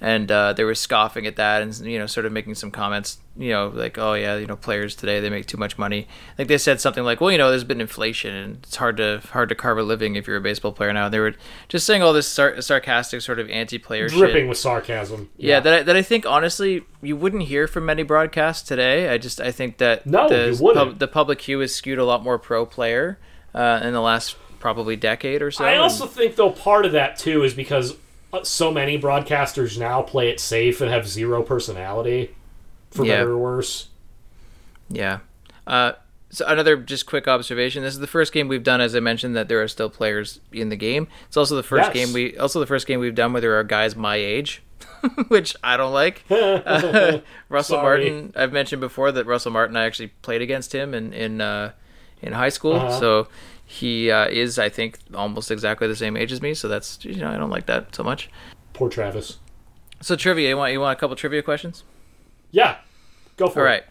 [SPEAKER 4] and uh, they were scoffing at that and you know, sort of making some comments, you know, like, oh yeah, you know, players today they make too much money. Like they said something like, well, you know, there's been inflation and it's hard to hard to carve a living if you're a baseball player now. They were just saying all this sar- sarcastic sort of anti-player shit.
[SPEAKER 5] Dripping with sarcasm.
[SPEAKER 4] Yeah, that I, that I think honestly you wouldn't hear from many broadcasts today. I just I think that
[SPEAKER 5] No,
[SPEAKER 4] the
[SPEAKER 5] you wouldn't.
[SPEAKER 4] the public hue is skewed a lot more pro player uh, in the last probably decade or so.
[SPEAKER 5] I
[SPEAKER 4] and-
[SPEAKER 5] also think though part of that too is because so many broadcasters now play it safe and have zero personality, for
[SPEAKER 4] Yeah.
[SPEAKER 5] better or worse.
[SPEAKER 4] yeah. Uh, so another just quick observation. This is the first game we've done, as I mentioned, that there are still players in the game. It's also the first
[SPEAKER 5] Yes.
[SPEAKER 4] game we also the first game we've done where there are guys my age, which I don't like. Uh, Russell
[SPEAKER 5] Sorry.
[SPEAKER 4] Martin, I've mentioned before that Russell Martin, I actually played against him in in uh, in high school,
[SPEAKER 5] Uh-huh.
[SPEAKER 4] so he uh, is, I think, almost exactly the same age as me. So that's you know I don't like that so much.
[SPEAKER 5] Poor Travis.
[SPEAKER 4] So trivia, you want you want a couple trivia questions?
[SPEAKER 5] Yeah, go for
[SPEAKER 4] All
[SPEAKER 5] it.
[SPEAKER 4] All right.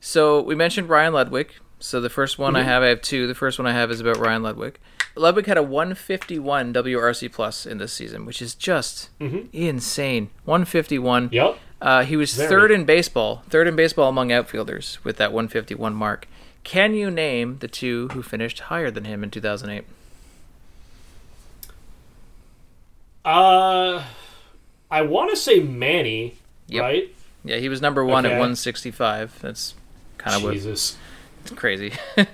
[SPEAKER 4] So we mentioned Ryan Ludwick. So the first one I
[SPEAKER 5] Mm-hmm.
[SPEAKER 4] have, I have two. The first one I have is about Ryan Ludwick. Ludwick had a 151 WRC plus in this season, which is just insane. 151.
[SPEAKER 5] Mm-hmm. Yep.
[SPEAKER 4] Uh, he was
[SPEAKER 5] Very.
[SPEAKER 4] third in baseball, third in baseball among outfielders with that 151 mark. Can you name the two who finished higher than him in 2008?
[SPEAKER 5] Uh, I want to say Manny,
[SPEAKER 4] Yep.
[SPEAKER 5] right?
[SPEAKER 4] Yeah, he was number one at 165. That's kind of what
[SPEAKER 5] Jesus.
[SPEAKER 4] It's crazy.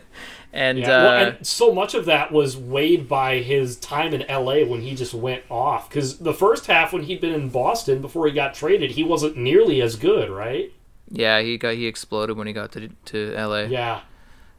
[SPEAKER 4] and
[SPEAKER 5] Yeah,
[SPEAKER 4] uh,
[SPEAKER 5] well, and so much of that was weighed by his time in LA when he just went off. Because the first half, when he'd been in Boston before he got traded, he wasn't nearly as good, right?
[SPEAKER 4] yeah, he got he exploded when he got to to LA.
[SPEAKER 5] Yeah,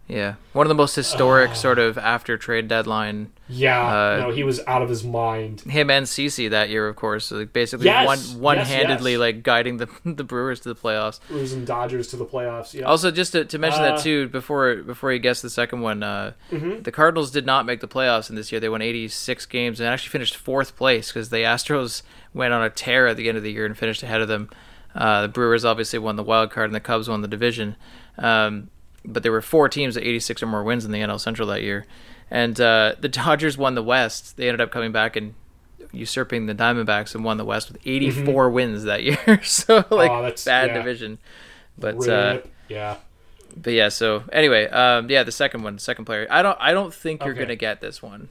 [SPEAKER 4] Yeah, one of the most historic sort of after trade deadline.
[SPEAKER 5] yeah.
[SPEAKER 4] Uh,
[SPEAKER 5] no, he was out of his mind.
[SPEAKER 4] Him and CC that year, of course, like basically
[SPEAKER 5] Yes,
[SPEAKER 4] one one-handedly
[SPEAKER 5] yes, yes.
[SPEAKER 4] like guiding the the Brewers to the playoffs.
[SPEAKER 5] Losing Dodgers to the playoffs. Yeah.
[SPEAKER 4] Also, just to, to mention
[SPEAKER 5] Uh,
[SPEAKER 4] that too, before before you guess the second one, uh,
[SPEAKER 5] Mm-hmm.
[SPEAKER 4] the Cardinals did not make the playoffs in this year. They won 86 games and actually finished fourth place because the Astros went on a tear at the end of the year and finished ahead of them. Uh, the Brewers obviously won the wild card and the Cubs won the division. Um, but there were four teams at 86 or more wins in the NL Central that year, and uh, the Dodgers won the West. They ended up coming back and usurping the Diamondbacks and won the West with 84 wins that year. so like
[SPEAKER 5] Mm-hmm. Oh, that's-
[SPEAKER 4] bad
[SPEAKER 5] yeah.
[SPEAKER 4] division. But uh,
[SPEAKER 5] yeah.
[SPEAKER 4] but yeah, so anyway, um, yeah, the second one, second player. I don't, I don't think you're
[SPEAKER 5] Okay.
[SPEAKER 4] gonna get this one,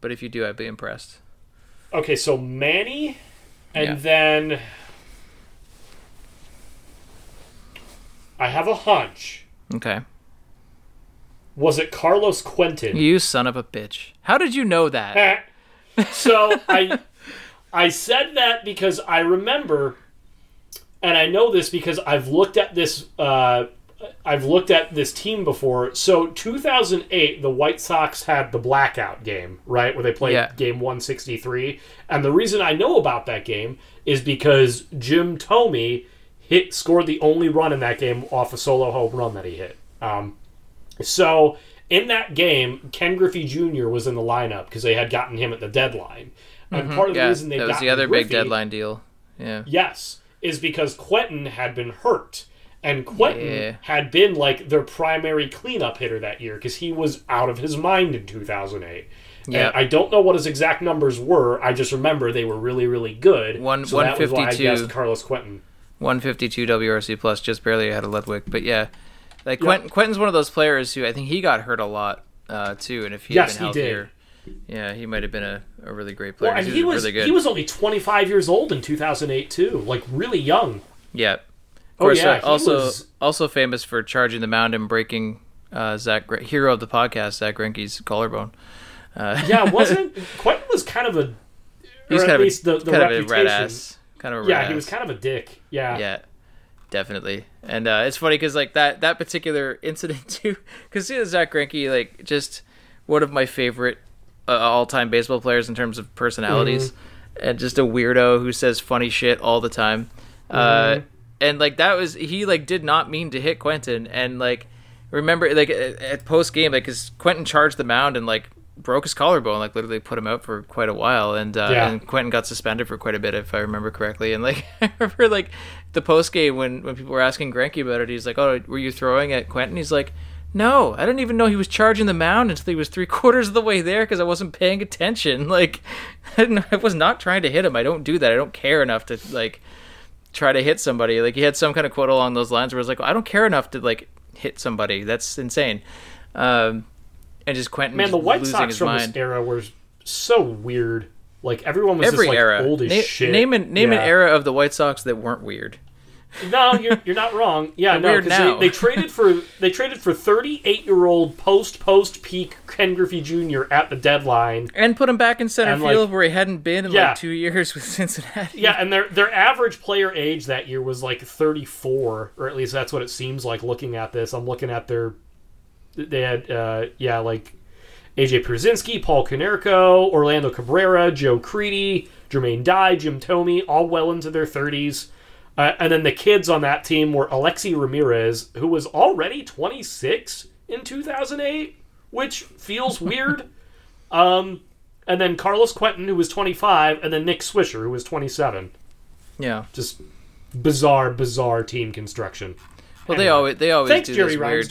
[SPEAKER 4] but if you do, I'd be impressed.
[SPEAKER 5] Okay, so Manny, and
[SPEAKER 4] Yeah.
[SPEAKER 5] then I have a hunch.
[SPEAKER 4] Okay,
[SPEAKER 5] Was it Carlos Quentin?
[SPEAKER 4] you son of a bitch. How did you know that?
[SPEAKER 5] so I I said that because I remember, and I know this because I've looked at this. Uh, I've looked at this team before. So 2008, the White Sox had the blackout game, right, where they played
[SPEAKER 4] Yeah.
[SPEAKER 5] game 163. And the reason I know about that game is because Jim Thome hit scored the only run in that game off a solo home run that he hit. Um, so in that game, Ken Griffey Jr. was in the lineup because they had gotten him at the deadline. And part of the
[SPEAKER 4] Mm-hmm.
[SPEAKER 5] reason they
[SPEAKER 4] that was the other big deadline deal. Yeah,
[SPEAKER 5] Yes, is because Quentin had been hurt. And Quentin
[SPEAKER 4] Yeah.
[SPEAKER 5] had been like their primary cleanup hitter that year because he was out of his mind in 2008.
[SPEAKER 4] Yeah.
[SPEAKER 5] I don't know what his exact numbers were. I just remember they were really, really good.
[SPEAKER 4] One-
[SPEAKER 5] so that was why I
[SPEAKER 4] 152.
[SPEAKER 5] guessed Carlos Quentin.
[SPEAKER 4] 152 WRC plus, just barely ahead of Ludwick. But yeah, like Quentin, Quentin's one of those players who I think he got hurt a lot uh, too. And if he
[SPEAKER 5] Yes,
[SPEAKER 4] had
[SPEAKER 5] he
[SPEAKER 4] been
[SPEAKER 5] did.
[SPEAKER 4] healthier, yeah, he might have been a, a really great player.
[SPEAKER 5] Well, and he was
[SPEAKER 4] really good.
[SPEAKER 5] he was only 25 years old in 2008 too, like really young.
[SPEAKER 4] yeah. Of
[SPEAKER 5] Oh, yeah,
[SPEAKER 4] uh, also
[SPEAKER 5] was-
[SPEAKER 4] also famous for charging the mound and breaking uh, Zach hero of the podcast Zach Greinke's collarbone. Uh,
[SPEAKER 5] Yeah, wasn't Quentin was kind of a
[SPEAKER 4] he's
[SPEAKER 5] or at
[SPEAKER 4] of
[SPEAKER 5] least
[SPEAKER 4] a,
[SPEAKER 5] the, the
[SPEAKER 4] kind of a
[SPEAKER 5] reputation.
[SPEAKER 4] Kind of a
[SPEAKER 5] Yeah, he was kind of a dick. Yeah.
[SPEAKER 4] yeah definitely. And uh, it's funny because like that that particular incident too because see zach Greinke, like just one of my favorite uh, all-time baseball players in terms of personalities and just a weirdo who says funny shit all the time. Uh, and like that was he like did not mean to hit quentin. And like remember like at, at post game like because quentin charged the mound and like broke his collarbone like literally put him out for quite a while and uh,
[SPEAKER 5] Yeah.
[SPEAKER 4] and Quentin got suspended for quite a bit if I remember correctly and like I remember like the post game when when people were asking Greinke about it he's like oh were you throwing at Quentin? He's like no I didn't even know he was charging the mound until he was three quarters of the way there because I wasn't paying attention. Like I, didn't, I was not trying to hit him. I don't do that. I don't care enough to like try to hit somebody. Like he had some kind of quote along those lines where it's like I don't care enough to like hit somebody. That's insane. Um and just Quentin
[SPEAKER 5] Man, the White
[SPEAKER 4] losing
[SPEAKER 5] Sox from
[SPEAKER 4] mind.
[SPEAKER 5] this era were so weird. Like everyone was
[SPEAKER 4] every
[SPEAKER 5] just like
[SPEAKER 4] era.
[SPEAKER 5] old as
[SPEAKER 4] Na-
[SPEAKER 5] shit.
[SPEAKER 4] Name an name
[SPEAKER 5] Yeah.
[SPEAKER 4] an era of the White Sox that weren't weird.
[SPEAKER 5] No, you're, you're not wrong. Yeah,
[SPEAKER 4] They're
[SPEAKER 5] no,
[SPEAKER 4] weird
[SPEAKER 5] because
[SPEAKER 4] now.
[SPEAKER 5] they, they traded for they traded for 38 year old post post peak Ken Griffey Jr. at the deadline.
[SPEAKER 4] And put him back in center
[SPEAKER 5] And, like-
[SPEAKER 4] field where he hadn't been in
[SPEAKER 5] Yeah.
[SPEAKER 4] like two years with Cincinnati.
[SPEAKER 5] Yeah, and their their average player age that year was like 34, or at least that's what it seems like looking at this. I'm looking at their they had uh yeah, like AJ Pierzynski, Paul Konerko, Orlando Cabrera, Joe Crede, Jermaine Dye, Jim Thome, all well into their 30s. Uh, and then the kids on that team were Alexei Ramirez, who was already 26 in 2008, which feels weird. Um, and then Carlos Quentin, who was 25, and then Nick Swisher, who was 27.
[SPEAKER 4] Yeah.
[SPEAKER 5] Just bizarre, bizarre team construction.
[SPEAKER 4] Well, they always they always
[SPEAKER 5] Thanks,
[SPEAKER 4] do
[SPEAKER 5] Jerry
[SPEAKER 4] this weird.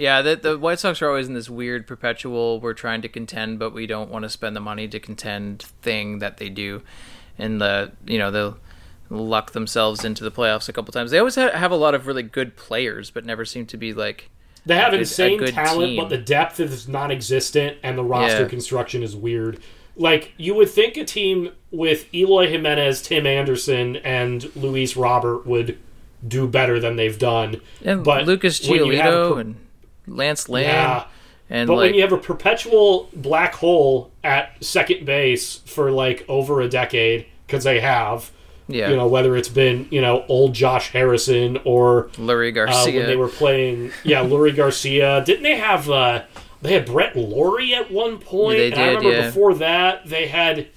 [SPEAKER 4] Yeah, the the White Sox are always in this weird perpetual we're trying to contend but we don't want to spend the money to contend thing that they do, and the you know they'll luck themselves into the playoffs a couple times. They always ha- have a lot of really good players, but never seem to be like
[SPEAKER 5] They have
[SPEAKER 4] good-
[SPEAKER 5] insane
[SPEAKER 4] good
[SPEAKER 5] talent,
[SPEAKER 4] team.
[SPEAKER 5] but the depth is non-existent, and the roster
[SPEAKER 4] Yeah.
[SPEAKER 5] construction is weird. Like you would think a team with Eloy Jimenez, Tim Anderson, and Luis Robert would do better than they've done.
[SPEAKER 4] and
[SPEAKER 5] but
[SPEAKER 4] Lucas Giolito
[SPEAKER 5] per-
[SPEAKER 4] and Lance Lynn
[SPEAKER 5] Yeah.
[SPEAKER 4] and
[SPEAKER 5] But
[SPEAKER 4] like
[SPEAKER 5] when you have a perpetual black hole at second base for like over a decade, because they have,
[SPEAKER 4] yeah
[SPEAKER 5] you know, whether it's been you know old Josh Harrison or
[SPEAKER 4] Leury
[SPEAKER 5] uh,
[SPEAKER 4] Garcia
[SPEAKER 5] when they were playing, yeah, Leury Garcia. Didn't they have? Uh, they had Brett Lawrie at one point.
[SPEAKER 4] They
[SPEAKER 5] and I
[SPEAKER 4] did,
[SPEAKER 5] remember
[SPEAKER 4] yeah.
[SPEAKER 5] before that they had.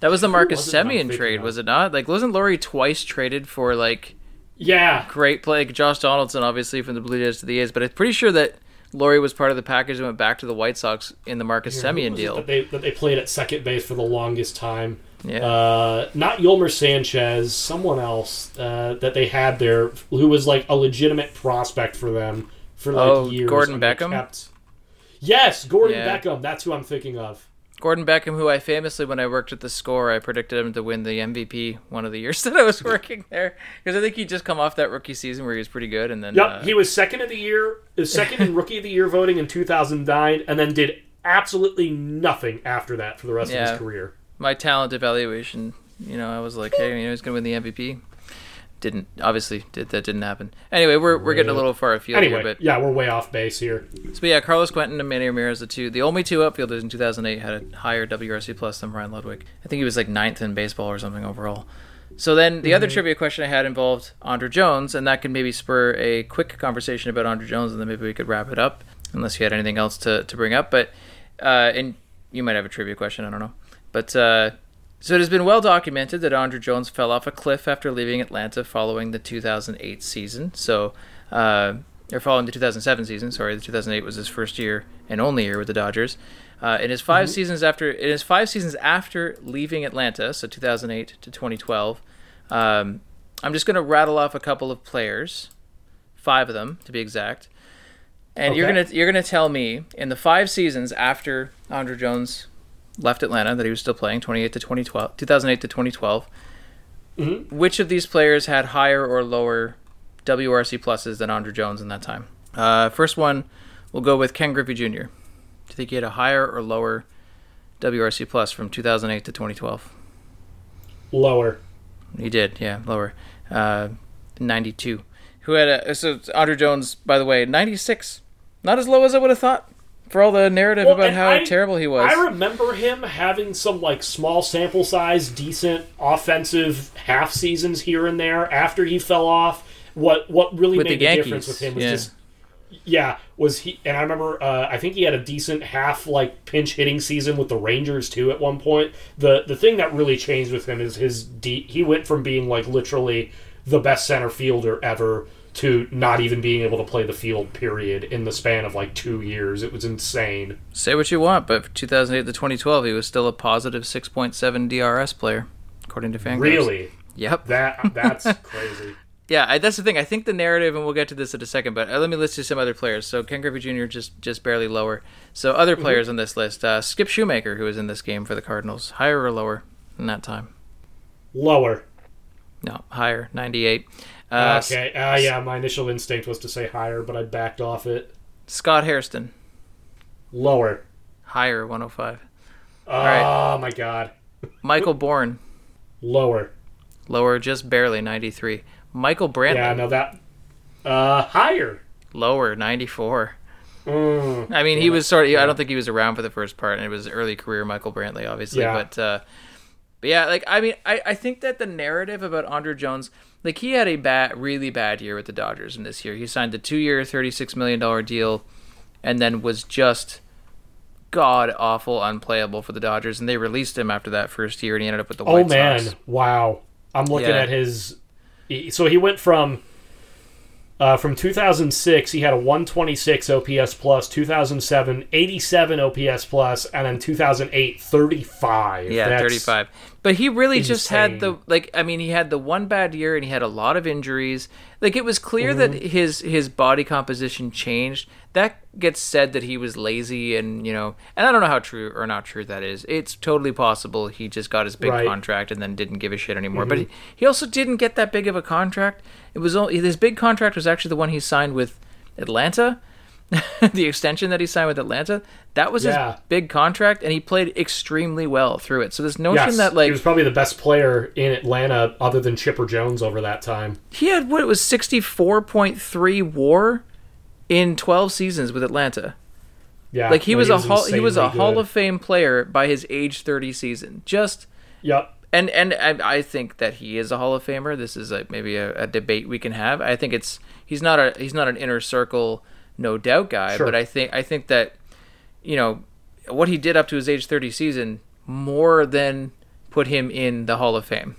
[SPEAKER 4] that was the Marcus
[SPEAKER 5] was it that I'm
[SPEAKER 4] Semien trade, was it not? Like wasn't Lawrie twice traded for like
[SPEAKER 5] Yeah,
[SPEAKER 4] great play. Like Josh Donaldson, obviously from the Blue Jays to the A's, but I'm pretty sure that Lawrie was part of the package and went back to the White Sox in the Marcus
[SPEAKER 5] Who
[SPEAKER 4] Semien deal.
[SPEAKER 5] that they that they played at second base for the longest time.
[SPEAKER 4] Yeah.
[SPEAKER 5] Uh, not Yolmer Sanchez, someone else uh, that they had there who was like a legitimate prospect for them for like
[SPEAKER 4] Oh,
[SPEAKER 5] years.
[SPEAKER 4] Gordon Beckham?
[SPEAKER 5] kept- Yes, Gordon
[SPEAKER 4] Yeah.
[SPEAKER 5] Beckham. That's who I'm thinking of.
[SPEAKER 4] Gordon Beckham, who I famously, when I worked at the score, I predicted him to win the MVP one of the years that I was working there because I think he'd just come off that rookie season where he was pretty good, and then
[SPEAKER 5] Yep,
[SPEAKER 4] uh,
[SPEAKER 5] he was second of the year, second in rookie of the year voting in 2009, and then did absolutely nothing after that for the rest of his career.
[SPEAKER 4] my talent evaluation, you know, I was like, hey, you know, he's gonna win the MVP. Didn't obviously did that didn't happen. Anyway, we're we're getting a little far afield
[SPEAKER 5] Anyway,
[SPEAKER 4] here, but
[SPEAKER 5] yeah, we're way off base here.
[SPEAKER 4] So yeah, Carlos Quentin and Manny Ramirez, the two, the only two outfielders in 2008 had a higher WRC plus than Ryan Ludwick. I think he was like ninth in baseball or something overall. So then the other trivia question I had involved Andruw Jones, and that could maybe spur a quick conversation about Andruw Jones, and then maybe we could wrap it up, unless you had anything else to, to bring up. But uh, and you might have a trivia question, I don't know. But uh, so it has been well documented that Andruw Jones fell off a cliff after leaving Atlanta following the 2008 season. So, uh, or following the 2007 season. Sorry, the 2008 was his first year and only year with the Dodgers. Uh, in his 5 seasons after, in his five seasons after leaving Atlanta, so 2008 to 2012, um, I'm just going to rattle off a couple of players five of them to be exact. And you're gonna you're gonna tell me in the five seasons after Andruw Jones left Atlanta that he was still playing 28 to 2012 2008 to 2012 which of these players had higher or lower WRC pluses than Andruw Jones in that time? Uh, first one we'll go with Ken Griffey Jr. do you think he had a higher or lower WRC plus from 2008 to 2012
[SPEAKER 5] Lower.
[SPEAKER 4] he did yeah lower. Uh, 92 who had a so Andruw Jones by the way 96 not as low as I would have thought for all the narrative
[SPEAKER 5] Well,
[SPEAKER 4] about how
[SPEAKER 5] I-
[SPEAKER 4] terrible he was
[SPEAKER 5] I remember him having some like small sample size, decent offensive half seasons here and there after he fell off. What what really
[SPEAKER 4] With
[SPEAKER 5] made
[SPEAKER 4] the Yankees,
[SPEAKER 5] difference with him was
[SPEAKER 4] yeah.
[SPEAKER 5] just yeah was he and I remember uh, I think he had a decent half like pinch hitting season with the Rangers too at one point. The the thing that really changed with him is his de- he went from being like literally the best center fielder ever to not even being able to play the field period in the span of like 2 years. It was insane.
[SPEAKER 4] Say what you want, but from 2008 to 2012, he was still a positive 6.7 DRS player, according to Fangraphs.
[SPEAKER 5] Really?
[SPEAKER 4] Yep.
[SPEAKER 5] That that's crazy.
[SPEAKER 4] Yeah, I, that's the thing. I think the narrative, and we'll get to this in a second, but uh, let me list you some other players. So Ken Griffey Jr. just just barely lower. So other
[SPEAKER 5] Mm-hmm.
[SPEAKER 4] players on this list: uh, Skip Schumaker, who was in this game for the Cardinals, higher or lower in that time?
[SPEAKER 5] Lower.
[SPEAKER 4] No, higher, 98. Uh,
[SPEAKER 5] okay. Uh, yeah, my initial instinct was to say higher, but I backed off it.
[SPEAKER 4] Scott Hairston,
[SPEAKER 5] Lower.
[SPEAKER 4] higher, 105.
[SPEAKER 5] Oh
[SPEAKER 4] right.
[SPEAKER 5] my god.
[SPEAKER 4] Michael Bourn,
[SPEAKER 5] Lower.
[SPEAKER 4] lower, just barely, 93. Michael Brantley,
[SPEAKER 5] Yeah, no that. Uh, higher.
[SPEAKER 4] lower, 94.
[SPEAKER 5] Mm,
[SPEAKER 4] I mean, he was sort of. I don't think he was around for the first part, and it was early career Michael Brantley, obviously.
[SPEAKER 5] Yeah.
[SPEAKER 4] But, uh, but yeah, like I mean, I, I think that the narrative about Andruw Jones, like he had a bad, really bad year with the Dodgers in this year. He signed a two-year, thirty-six million dollar deal, and then was just god awful, unplayable for the Dodgers, and they released him after that first year, and he ended up with the White oh
[SPEAKER 5] man,
[SPEAKER 4] Sox.
[SPEAKER 5] wow. I'm looking
[SPEAKER 4] Yeah.
[SPEAKER 5] at his. So he went from. Uh, from 2006, he had a 126 OPS plus, 2007, 87 OPS plus, and then 2008, 35.
[SPEAKER 4] Yeah,
[SPEAKER 5] That's-
[SPEAKER 4] 35. But he really just had the like I mean he had the one bad year and he had a lot of injuries. Like it was clear that
[SPEAKER 5] Mm-hmm.
[SPEAKER 4] his his body composition changed. That gets said that he was lazy and, you know, and I don't know how true or not true that is. It's totally possible he just got his big
[SPEAKER 5] Right. Mm-hmm.
[SPEAKER 4] contract and then didn't give a shit anymore. But he, he also didn't get that big of a contract. It was only his big contract was actually the one he signed with Atlanta. the extension that he signed with Atlanta, that was
[SPEAKER 5] Yeah.
[SPEAKER 4] his big contract, and he played extremely well through it. So this notion
[SPEAKER 5] Yes,
[SPEAKER 4] that like
[SPEAKER 5] he was probably the best player in Atlanta other than Chipper Jones over that time.
[SPEAKER 4] he had what it was sixty four point three WAR in twelve seasons with Atlanta.
[SPEAKER 5] Yeah,
[SPEAKER 4] Like he
[SPEAKER 5] no,
[SPEAKER 4] was a hall, he was a
[SPEAKER 5] insanely
[SPEAKER 4] Hall of Fame player by his age thirty season. Just
[SPEAKER 5] Yep.
[SPEAKER 4] and and I, I think that he is a Hall of Famer. This is a, maybe a, a debate we can have. I think it's he's not a he's not an inner circle, no doubt guy.
[SPEAKER 5] Sure.
[SPEAKER 4] But I think I think that you know what he did up to his age thirty season more than put him in the Hall of Fame,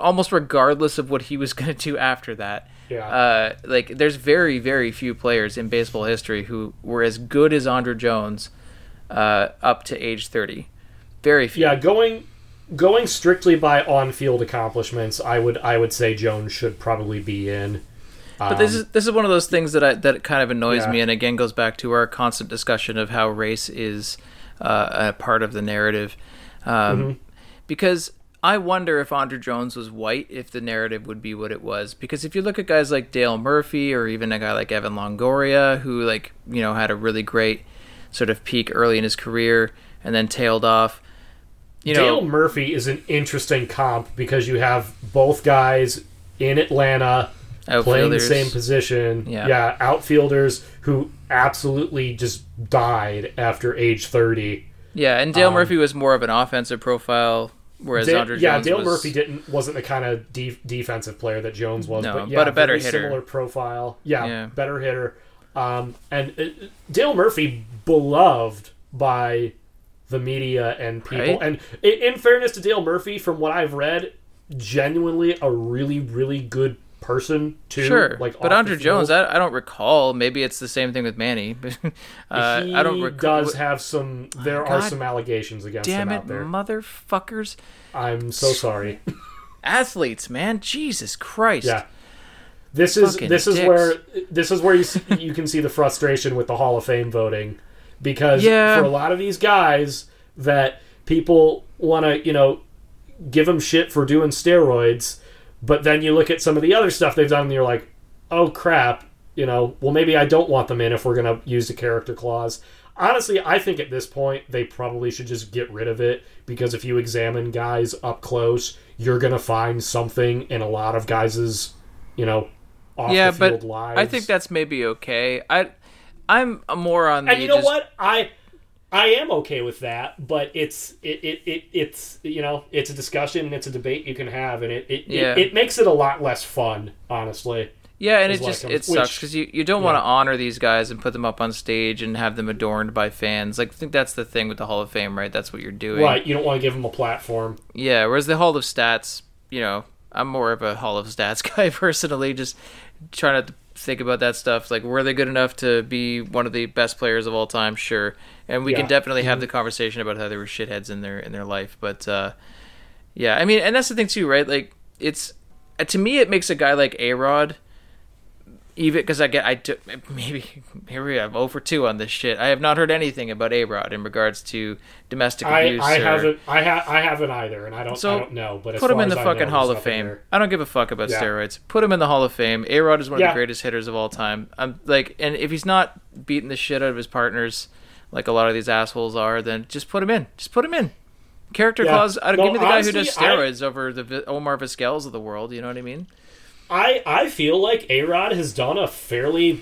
[SPEAKER 4] almost regardless of what he was going to do after that.
[SPEAKER 5] Yeah.
[SPEAKER 4] Uh, like there's very very few players in baseball history who were as good as Andruw Jones uh, up to age thirty. Very few.
[SPEAKER 5] Yeah, going going strictly by on-field accomplishments, I would I would say Jones should probably be in.
[SPEAKER 4] But this is this is one of those things that I, that kind of annoys
[SPEAKER 5] Yeah.
[SPEAKER 4] me, and again goes back to our constant discussion of how race is uh, a part of the narrative, um, because I wonder if Andruw Jones was white, if the narrative would be what it was. Because if you look at guys like Dale Murphy, or even a guy like Evan Longoria, who like you know had a really great sort of peak early in his career and then tailed off, you know,
[SPEAKER 5] Dale Murphy is an interesting comp because you have both guys in Atlanta playing the same position.
[SPEAKER 4] Yeah.
[SPEAKER 5] yeah, outfielders who absolutely just died after age 30.
[SPEAKER 4] Yeah, and Dale Murphy was more of an offensive profile, whereas
[SPEAKER 5] Da-
[SPEAKER 4] Andruw
[SPEAKER 5] yeah,
[SPEAKER 4] Jones
[SPEAKER 5] Dale
[SPEAKER 4] was,
[SPEAKER 5] Murphy didn't wasn't the kind of de- defensive player that Jones was,
[SPEAKER 4] No,
[SPEAKER 5] but yeah,
[SPEAKER 4] but a better hitter.
[SPEAKER 5] similar profile. Yeah,
[SPEAKER 4] Yeah.
[SPEAKER 5] better hitter. Um, and uh, Dale Murphy beloved by the media and people.
[SPEAKER 4] Right.
[SPEAKER 5] And in, in fairness to Dale Murphy, from what I've read, genuinely a really really good person too.
[SPEAKER 4] Sure,
[SPEAKER 5] like
[SPEAKER 4] but
[SPEAKER 5] Andruw
[SPEAKER 4] Jones. I, I don't recall. Maybe it's the same thing with Manny. uh,
[SPEAKER 5] he
[SPEAKER 4] I don't recall.
[SPEAKER 5] does have some. There are some allegations against
[SPEAKER 4] Damn
[SPEAKER 5] him
[SPEAKER 4] it,
[SPEAKER 5] out there.
[SPEAKER 4] motherfuckers!
[SPEAKER 5] I'm so sorry.
[SPEAKER 4] Athletes, man, Jesus Christ.
[SPEAKER 5] yeah. This is
[SPEAKER 4] Fucking
[SPEAKER 5] this is
[SPEAKER 4] dicks.
[SPEAKER 5] where this is where you s- you can see the frustration with the Hall of Fame voting because
[SPEAKER 4] Yeah.
[SPEAKER 5] for a lot of these guys that people want to you know give them shit for doing steroids, but then you look at some of the other stuff they've done and you're like, oh crap, you know, well maybe I don't want them in if we're gonna use the character clause. Honestly, I think at this point they probably should just get rid of it because if you examine guys up close, you're gonna find something in a lot of guys' you know off
[SPEAKER 4] yeah,
[SPEAKER 5] the field
[SPEAKER 4] but
[SPEAKER 5] lives.
[SPEAKER 4] I think that's maybe okay. I I'm more on the
[SPEAKER 5] and you know
[SPEAKER 4] just-
[SPEAKER 5] what I I am okay with that, but it's it, it, it it's you know it's a discussion and it's a debate you can have, and it it,
[SPEAKER 4] Yeah.
[SPEAKER 5] it, it makes it a lot less fun, honestly.
[SPEAKER 4] Yeah, and it just
[SPEAKER 5] them,
[SPEAKER 4] it sucks because you, you don't want to honor these guys and put them up on stage and have them adorned by fans. Like I think that's the thing with the Hall of Fame, right? That's what you're doing.
[SPEAKER 5] Right, you don't want to give them a platform.
[SPEAKER 4] Yeah. Whereas the Hall of Stats, you know, I'm more of a Hall of Stats guy personally. Just trying to think about that stuff. Like, were they good enough to be one of the best players of all time? Sure. And we
[SPEAKER 5] Yeah.
[SPEAKER 4] can definitely have the conversation about how they were shitheads in their in their life. But uh, yeah, I mean, and that's the thing too, right? Like, it's uh, to me, it makes a guy like A Rod even because I get I do, maybe here we have over two on this shit. I have not heard anything about A Rod in regards to domestic
[SPEAKER 5] I,
[SPEAKER 4] abuse.
[SPEAKER 5] I
[SPEAKER 4] or-
[SPEAKER 5] haven't I ha- I haven't either, and I don't
[SPEAKER 4] So,
[SPEAKER 5] I don't know. But
[SPEAKER 4] put him in the fucking
[SPEAKER 5] know,
[SPEAKER 4] Hall of Fame. I don't give a fuck about
[SPEAKER 5] Yeah.
[SPEAKER 4] steroids. Put him in the Hall of Fame. A Rod is one of the greatest hitters of all time. I'm like, and if he's not beating the shit out of his partners, like a lot of these assholes are, then just put him in. Just put him in. Character
[SPEAKER 5] Yeah.
[SPEAKER 4] clause. I don't
[SPEAKER 5] No,
[SPEAKER 4] give me the guy who does
[SPEAKER 5] honestly, I-
[SPEAKER 4] steroids over the Omar Vizquels of the world. You know what I mean?
[SPEAKER 5] I I feel like A Rod has done a fairly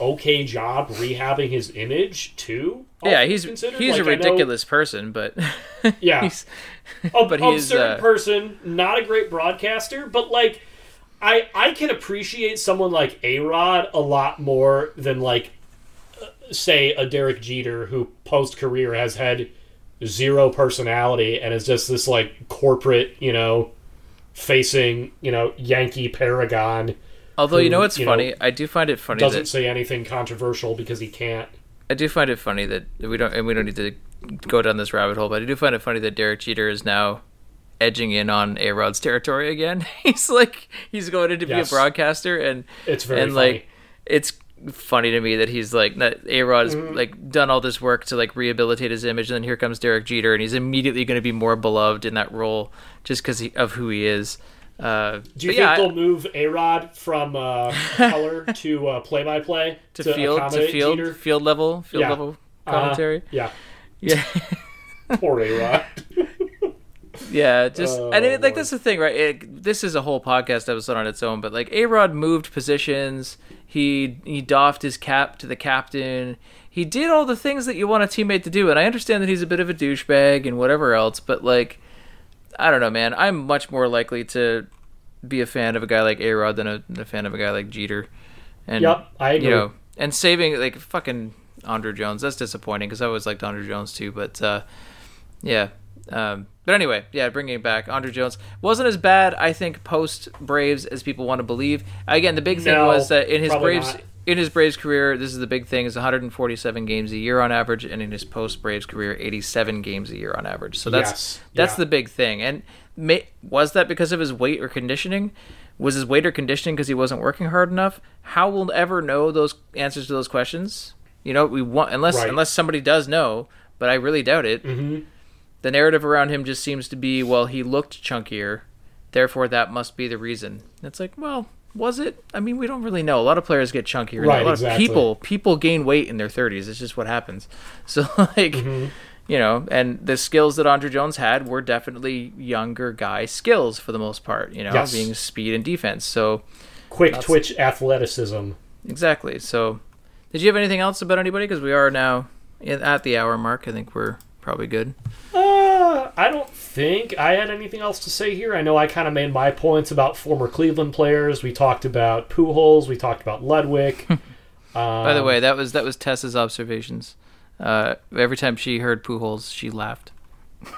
[SPEAKER 5] okay job rehabbing his image too.
[SPEAKER 4] yeah, he's
[SPEAKER 5] considered.
[SPEAKER 4] he's
[SPEAKER 5] Like,
[SPEAKER 4] a
[SPEAKER 5] I know-
[SPEAKER 4] ridiculous person, but
[SPEAKER 5] Yeah.
[SPEAKER 4] he's,
[SPEAKER 5] a,
[SPEAKER 4] but he is,
[SPEAKER 5] absurd
[SPEAKER 4] uh,
[SPEAKER 5] person, not a great broadcaster, but like I I can appreciate someone like A Rod a lot more than like say a Derek Jeter who post career has had zero personality and is just this like corporate, you know, facing, you know, Yankee paragon
[SPEAKER 4] Although you know
[SPEAKER 5] who,
[SPEAKER 4] what's
[SPEAKER 5] you know,
[SPEAKER 4] funny, I do find it funny He
[SPEAKER 5] doesn't
[SPEAKER 4] that
[SPEAKER 5] say anything controversial because he can't.
[SPEAKER 4] I do find it funny that we don't, and we don't need to go down this rabbit hole, but I do find it funny that Derek Jeter is now edging in on A Rod's territory again. he's like he's going in to be a broadcaster, and
[SPEAKER 5] It's very
[SPEAKER 4] and
[SPEAKER 5] funny.
[SPEAKER 4] like it's funny to me that he's like that A Rod's
[SPEAKER 5] Mm-hmm.
[SPEAKER 4] like done all this work to like rehabilitate his image, and then here comes Derek Jeter, and he's immediately going to be more beloved in that role just because of who he is. Uh,
[SPEAKER 5] Do you think
[SPEAKER 4] yeah,
[SPEAKER 5] they'll move A Rod from uh, color to uh, play-by-play
[SPEAKER 4] to field to field
[SPEAKER 5] Jeter?
[SPEAKER 4] field level field
[SPEAKER 5] Yeah.
[SPEAKER 4] level
[SPEAKER 5] Uh-huh.
[SPEAKER 4] commentary?
[SPEAKER 5] Yeah,
[SPEAKER 4] Yeah.
[SPEAKER 5] poor A Rod.
[SPEAKER 4] Yeah, just and it, like
[SPEAKER 5] Lord.
[SPEAKER 4] that's the thing, right? It, this is a whole podcast episode on its own, but like A Rod moved positions, he he doffed his cap to the captain. He did all the things that you want a teammate to do, and I understand that he's a bit of a douchebag and whatever else, but like, I don't know, man. I'm much more likely to be a fan of a guy like A Rod than a, a fan of a guy like Jeter. And
[SPEAKER 5] Yep, I agree.
[SPEAKER 4] You know, and saving like fucking Andruw Jones. That's disappointing because I always liked Andruw Jones too, but uh, yeah. Um, but anyway, yeah, bringing it back, Andruw Jones wasn't as bad, I think, post Braves as people want to believe. Again, the big thing
[SPEAKER 5] No,
[SPEAKER 4] was that in his Braves
[SPEAKER 5] not.
[SPEAKER 4] in his Braves career, this is the big thing: is 147 games a year on average, and in his post Braves career, 87 games a year on average. So that's
[SPEAKER 5] Yes,
[SPEAKER 4] that's
[SPEAKER 5] yeah.
[SPEAKER 4] the big thing. And may, was that because of his weight or conditioning? Was his weight or conditioning because he wasn't working hard enough? How will ever know those answers to those questions? You know, we want unless
[SPEAKER 5] Right.
[SPEAKER 4] unless somebody does know, but I really doubt it. Mm-hmm. The narrative around him just seems to be, well, he looked chunkier, therefore that must be the reason. It's like, well, was it? I mean, we don't really know. A lot of players get chunkier.
[SPEAKER 5] Right,
[SPEAKER 4] a lot
[SPEAKER 5] exactly.
[SPEAKER 4] of people people gain weight in their 30s. It's just what happens. So like,
[SPEAKER 5] Mm-hmm.
[SPEAKER 4] you know, and the skills that Andruw Jones had were definitely younger guy skills for the most part. You know,
[SPEAKER 5] Yes.
[SPEAKER 4] being speed and defense. So
[SPEAKER 5] Quick twitch athleticism.
[SPEAKER 4] exactly. So, did you have anything else about anybody? Because we are now in, at the hour mark. I think we're probably good.
[SPEAKER 5] Uh, I don't think I had anything else to say here. I know I kind of made my points about former Cleveland players. We talked about Pujols. We talked about Ludwick.
[SPEAKER 4] By
[SPEAKER 5] Um,
[SPEAKER 4] the way, that was that was Tessa's observations. Uh, every time she heard Pujols, she laughed.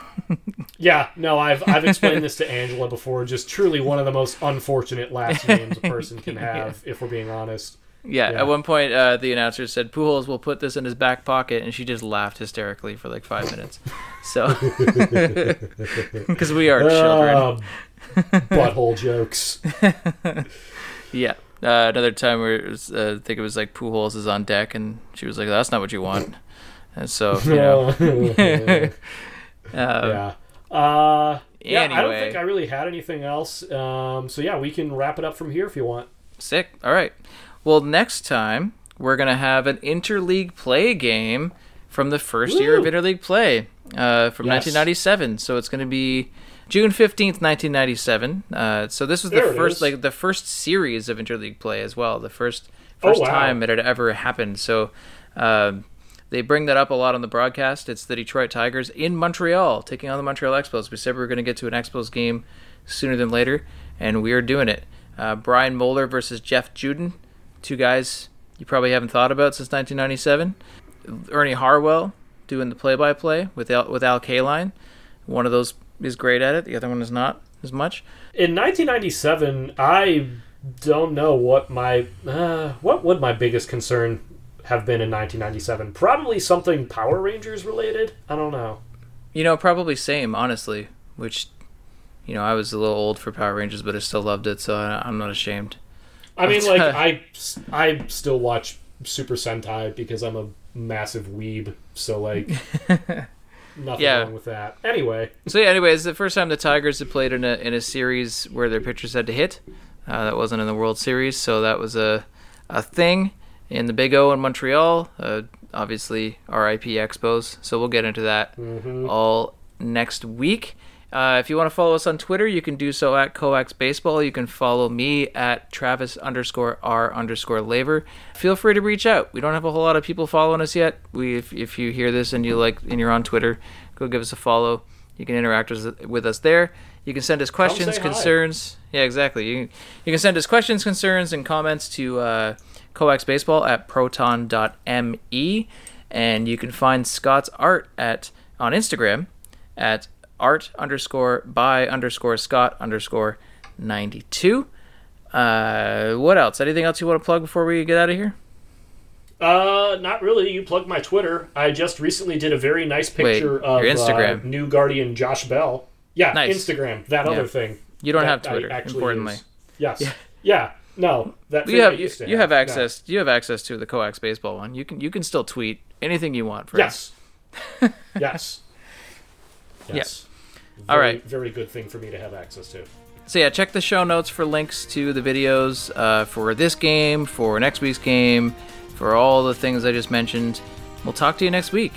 [SPEAKER 5] Yeah, no, I've I've explained this to Angela before. Just truly one of the most unfortunate last names a person can have, if we're being honest.
[SPEAKER 4] Yeah,
[SPEAKER 5] Yeah.
[SPEAKER 4] at one point, uh, the announcer said Pujols will put this in his back pocket, and she just laughed hysterically for like five minutes. So, because we are children.
[SPEAKER 5] Uh, butthole jokes.
[SPEAKER 4] Yeah. Uh, another time where it was, uh, I think it was like Pujols is on deck, and she was like, "That's not what you want." And so you know,
[SPEAKER 5] yeah. Uh, yeah, I don't think I really had anything else. Um, so yeah, we can wrap it up from here if you want.
[SPEAKER 4] sick. All right. Well, next time we're gonna have an interleague play game from the first year of interleague play uh, from
[SPEAKER 5] Yes.
[SPEAKER 4] 1997. So it's gonna be June 15th, 1997. Uh, so this was the
[SPEAKER 5] There it
[SPEAKER 4] first
[SPEAKER 5] is.
[SPEAKER 4] like the first series of interleague play as well. The first
[SPEAKER 5] Oh,
[SPEAKER 4] first
[SPEAKER 5] wow.
[SPEAKER 4] time it had ever happened. So. Um, they bring that up a lot on the broadcast. It's the Detroit Tigers in Montreal taking on the Montreal Expos. We said we were going to get to an Expos game sooner than later, and we are doing it. Uh, Brian Moehler versus Jeff Juden, two guys you probably haven't thought about since 1997. Ernie Harwell doing the play-by-play with Al, with Al Kaline. One of those is great at it. The other one is not as much.
[SPEAKER 5] In 1997, I don't know what my uh, what would my biggest concern have been in 1997. Probably something Power Rangers related. I don't know.
[SPEAKER 4] You know, probably same, honestly. Which, you know, I was a little old for Power Rangers, but I still loved it, so I'm not ashamed.
[SPEAKER 5] I mean, like I I still watch Super Sentai because I'm a massive weeb. So like, nothing
[SPEAKER 4] Yeah.
[SPEAKER 5] wrong with that. Anyway,
[SPEAKER 4] So yeah, anyway, it's the first time the Tigers had played in a in a series where their pitchers had to hit. Uh, that wasn't in the World Series, so that was a a thing in the Big O in Montreal. Uh, obviously, RIP Expos. So we'll get into that all next week. Uh, if you want to follow us on Twitter, you can do so at Coax Baseball. You can follow me at Travis underscore R underscore Laver. Feel free to reach out. We don't have a whole lot of people following us yet. We, if, if you hear this and you like and you're on Twitter, go give us a follow. You can interact with, us there. You can send us questions,
[SPEAKER 5] say hi.
[SPEAKER 4] concerns. Yeah, exactly. You, you can send us questions, concerns, and comments to uh, coaxbaseball at proton.me. And you can find Scott's art at on Instagram at art underscore by underscore Scott underscore 92. Uh, what else? Anything else you want to plug before we get out of here?
[SPEAKER 5] uh, not really. You plugged my Twitter. I just recently did a very nice picture
[SPEAKER 4] your
[SPEAKER 5] of
[SPEAKER 4] Instagram.
[SPEAKER 5] Uh, new Guardian Josh Bell. Yeah,
[SPEAKER 4] Nice.
[SPEAKER 5] Instagram. That
[SPEAKER 4] Yeah.
[SPEAKER 5] other thing.
[SPEAKER 4] You don't have Twitter,
[SPEAKER 5] actually
[SPEAKER 4] importantly.
[SPEAKER 5] use. Yes. Yeah. No. That
[SPEAKER 4] You have you,
[SPEAKER 5] used
[SPEAKER 4] you have
[SPEAKER 5] No.
[SPEAKER 4] access. You have access to the Coax baseball one. You can you can still tweet anything you want. For us.
[SPEAKER 5] Yes. yes. Yes.
[SPEAKER 4] All
[SPEAKER 5] Very,
[SPEAKER 4] right.
[SPEAKER 5] Very good thing for me to have access to.
[SPEAKER 4] So yeah, check the show notes for links to the videos uh, for this game, for next week's game, for all the things I just mentioned. We'll talk to you next week.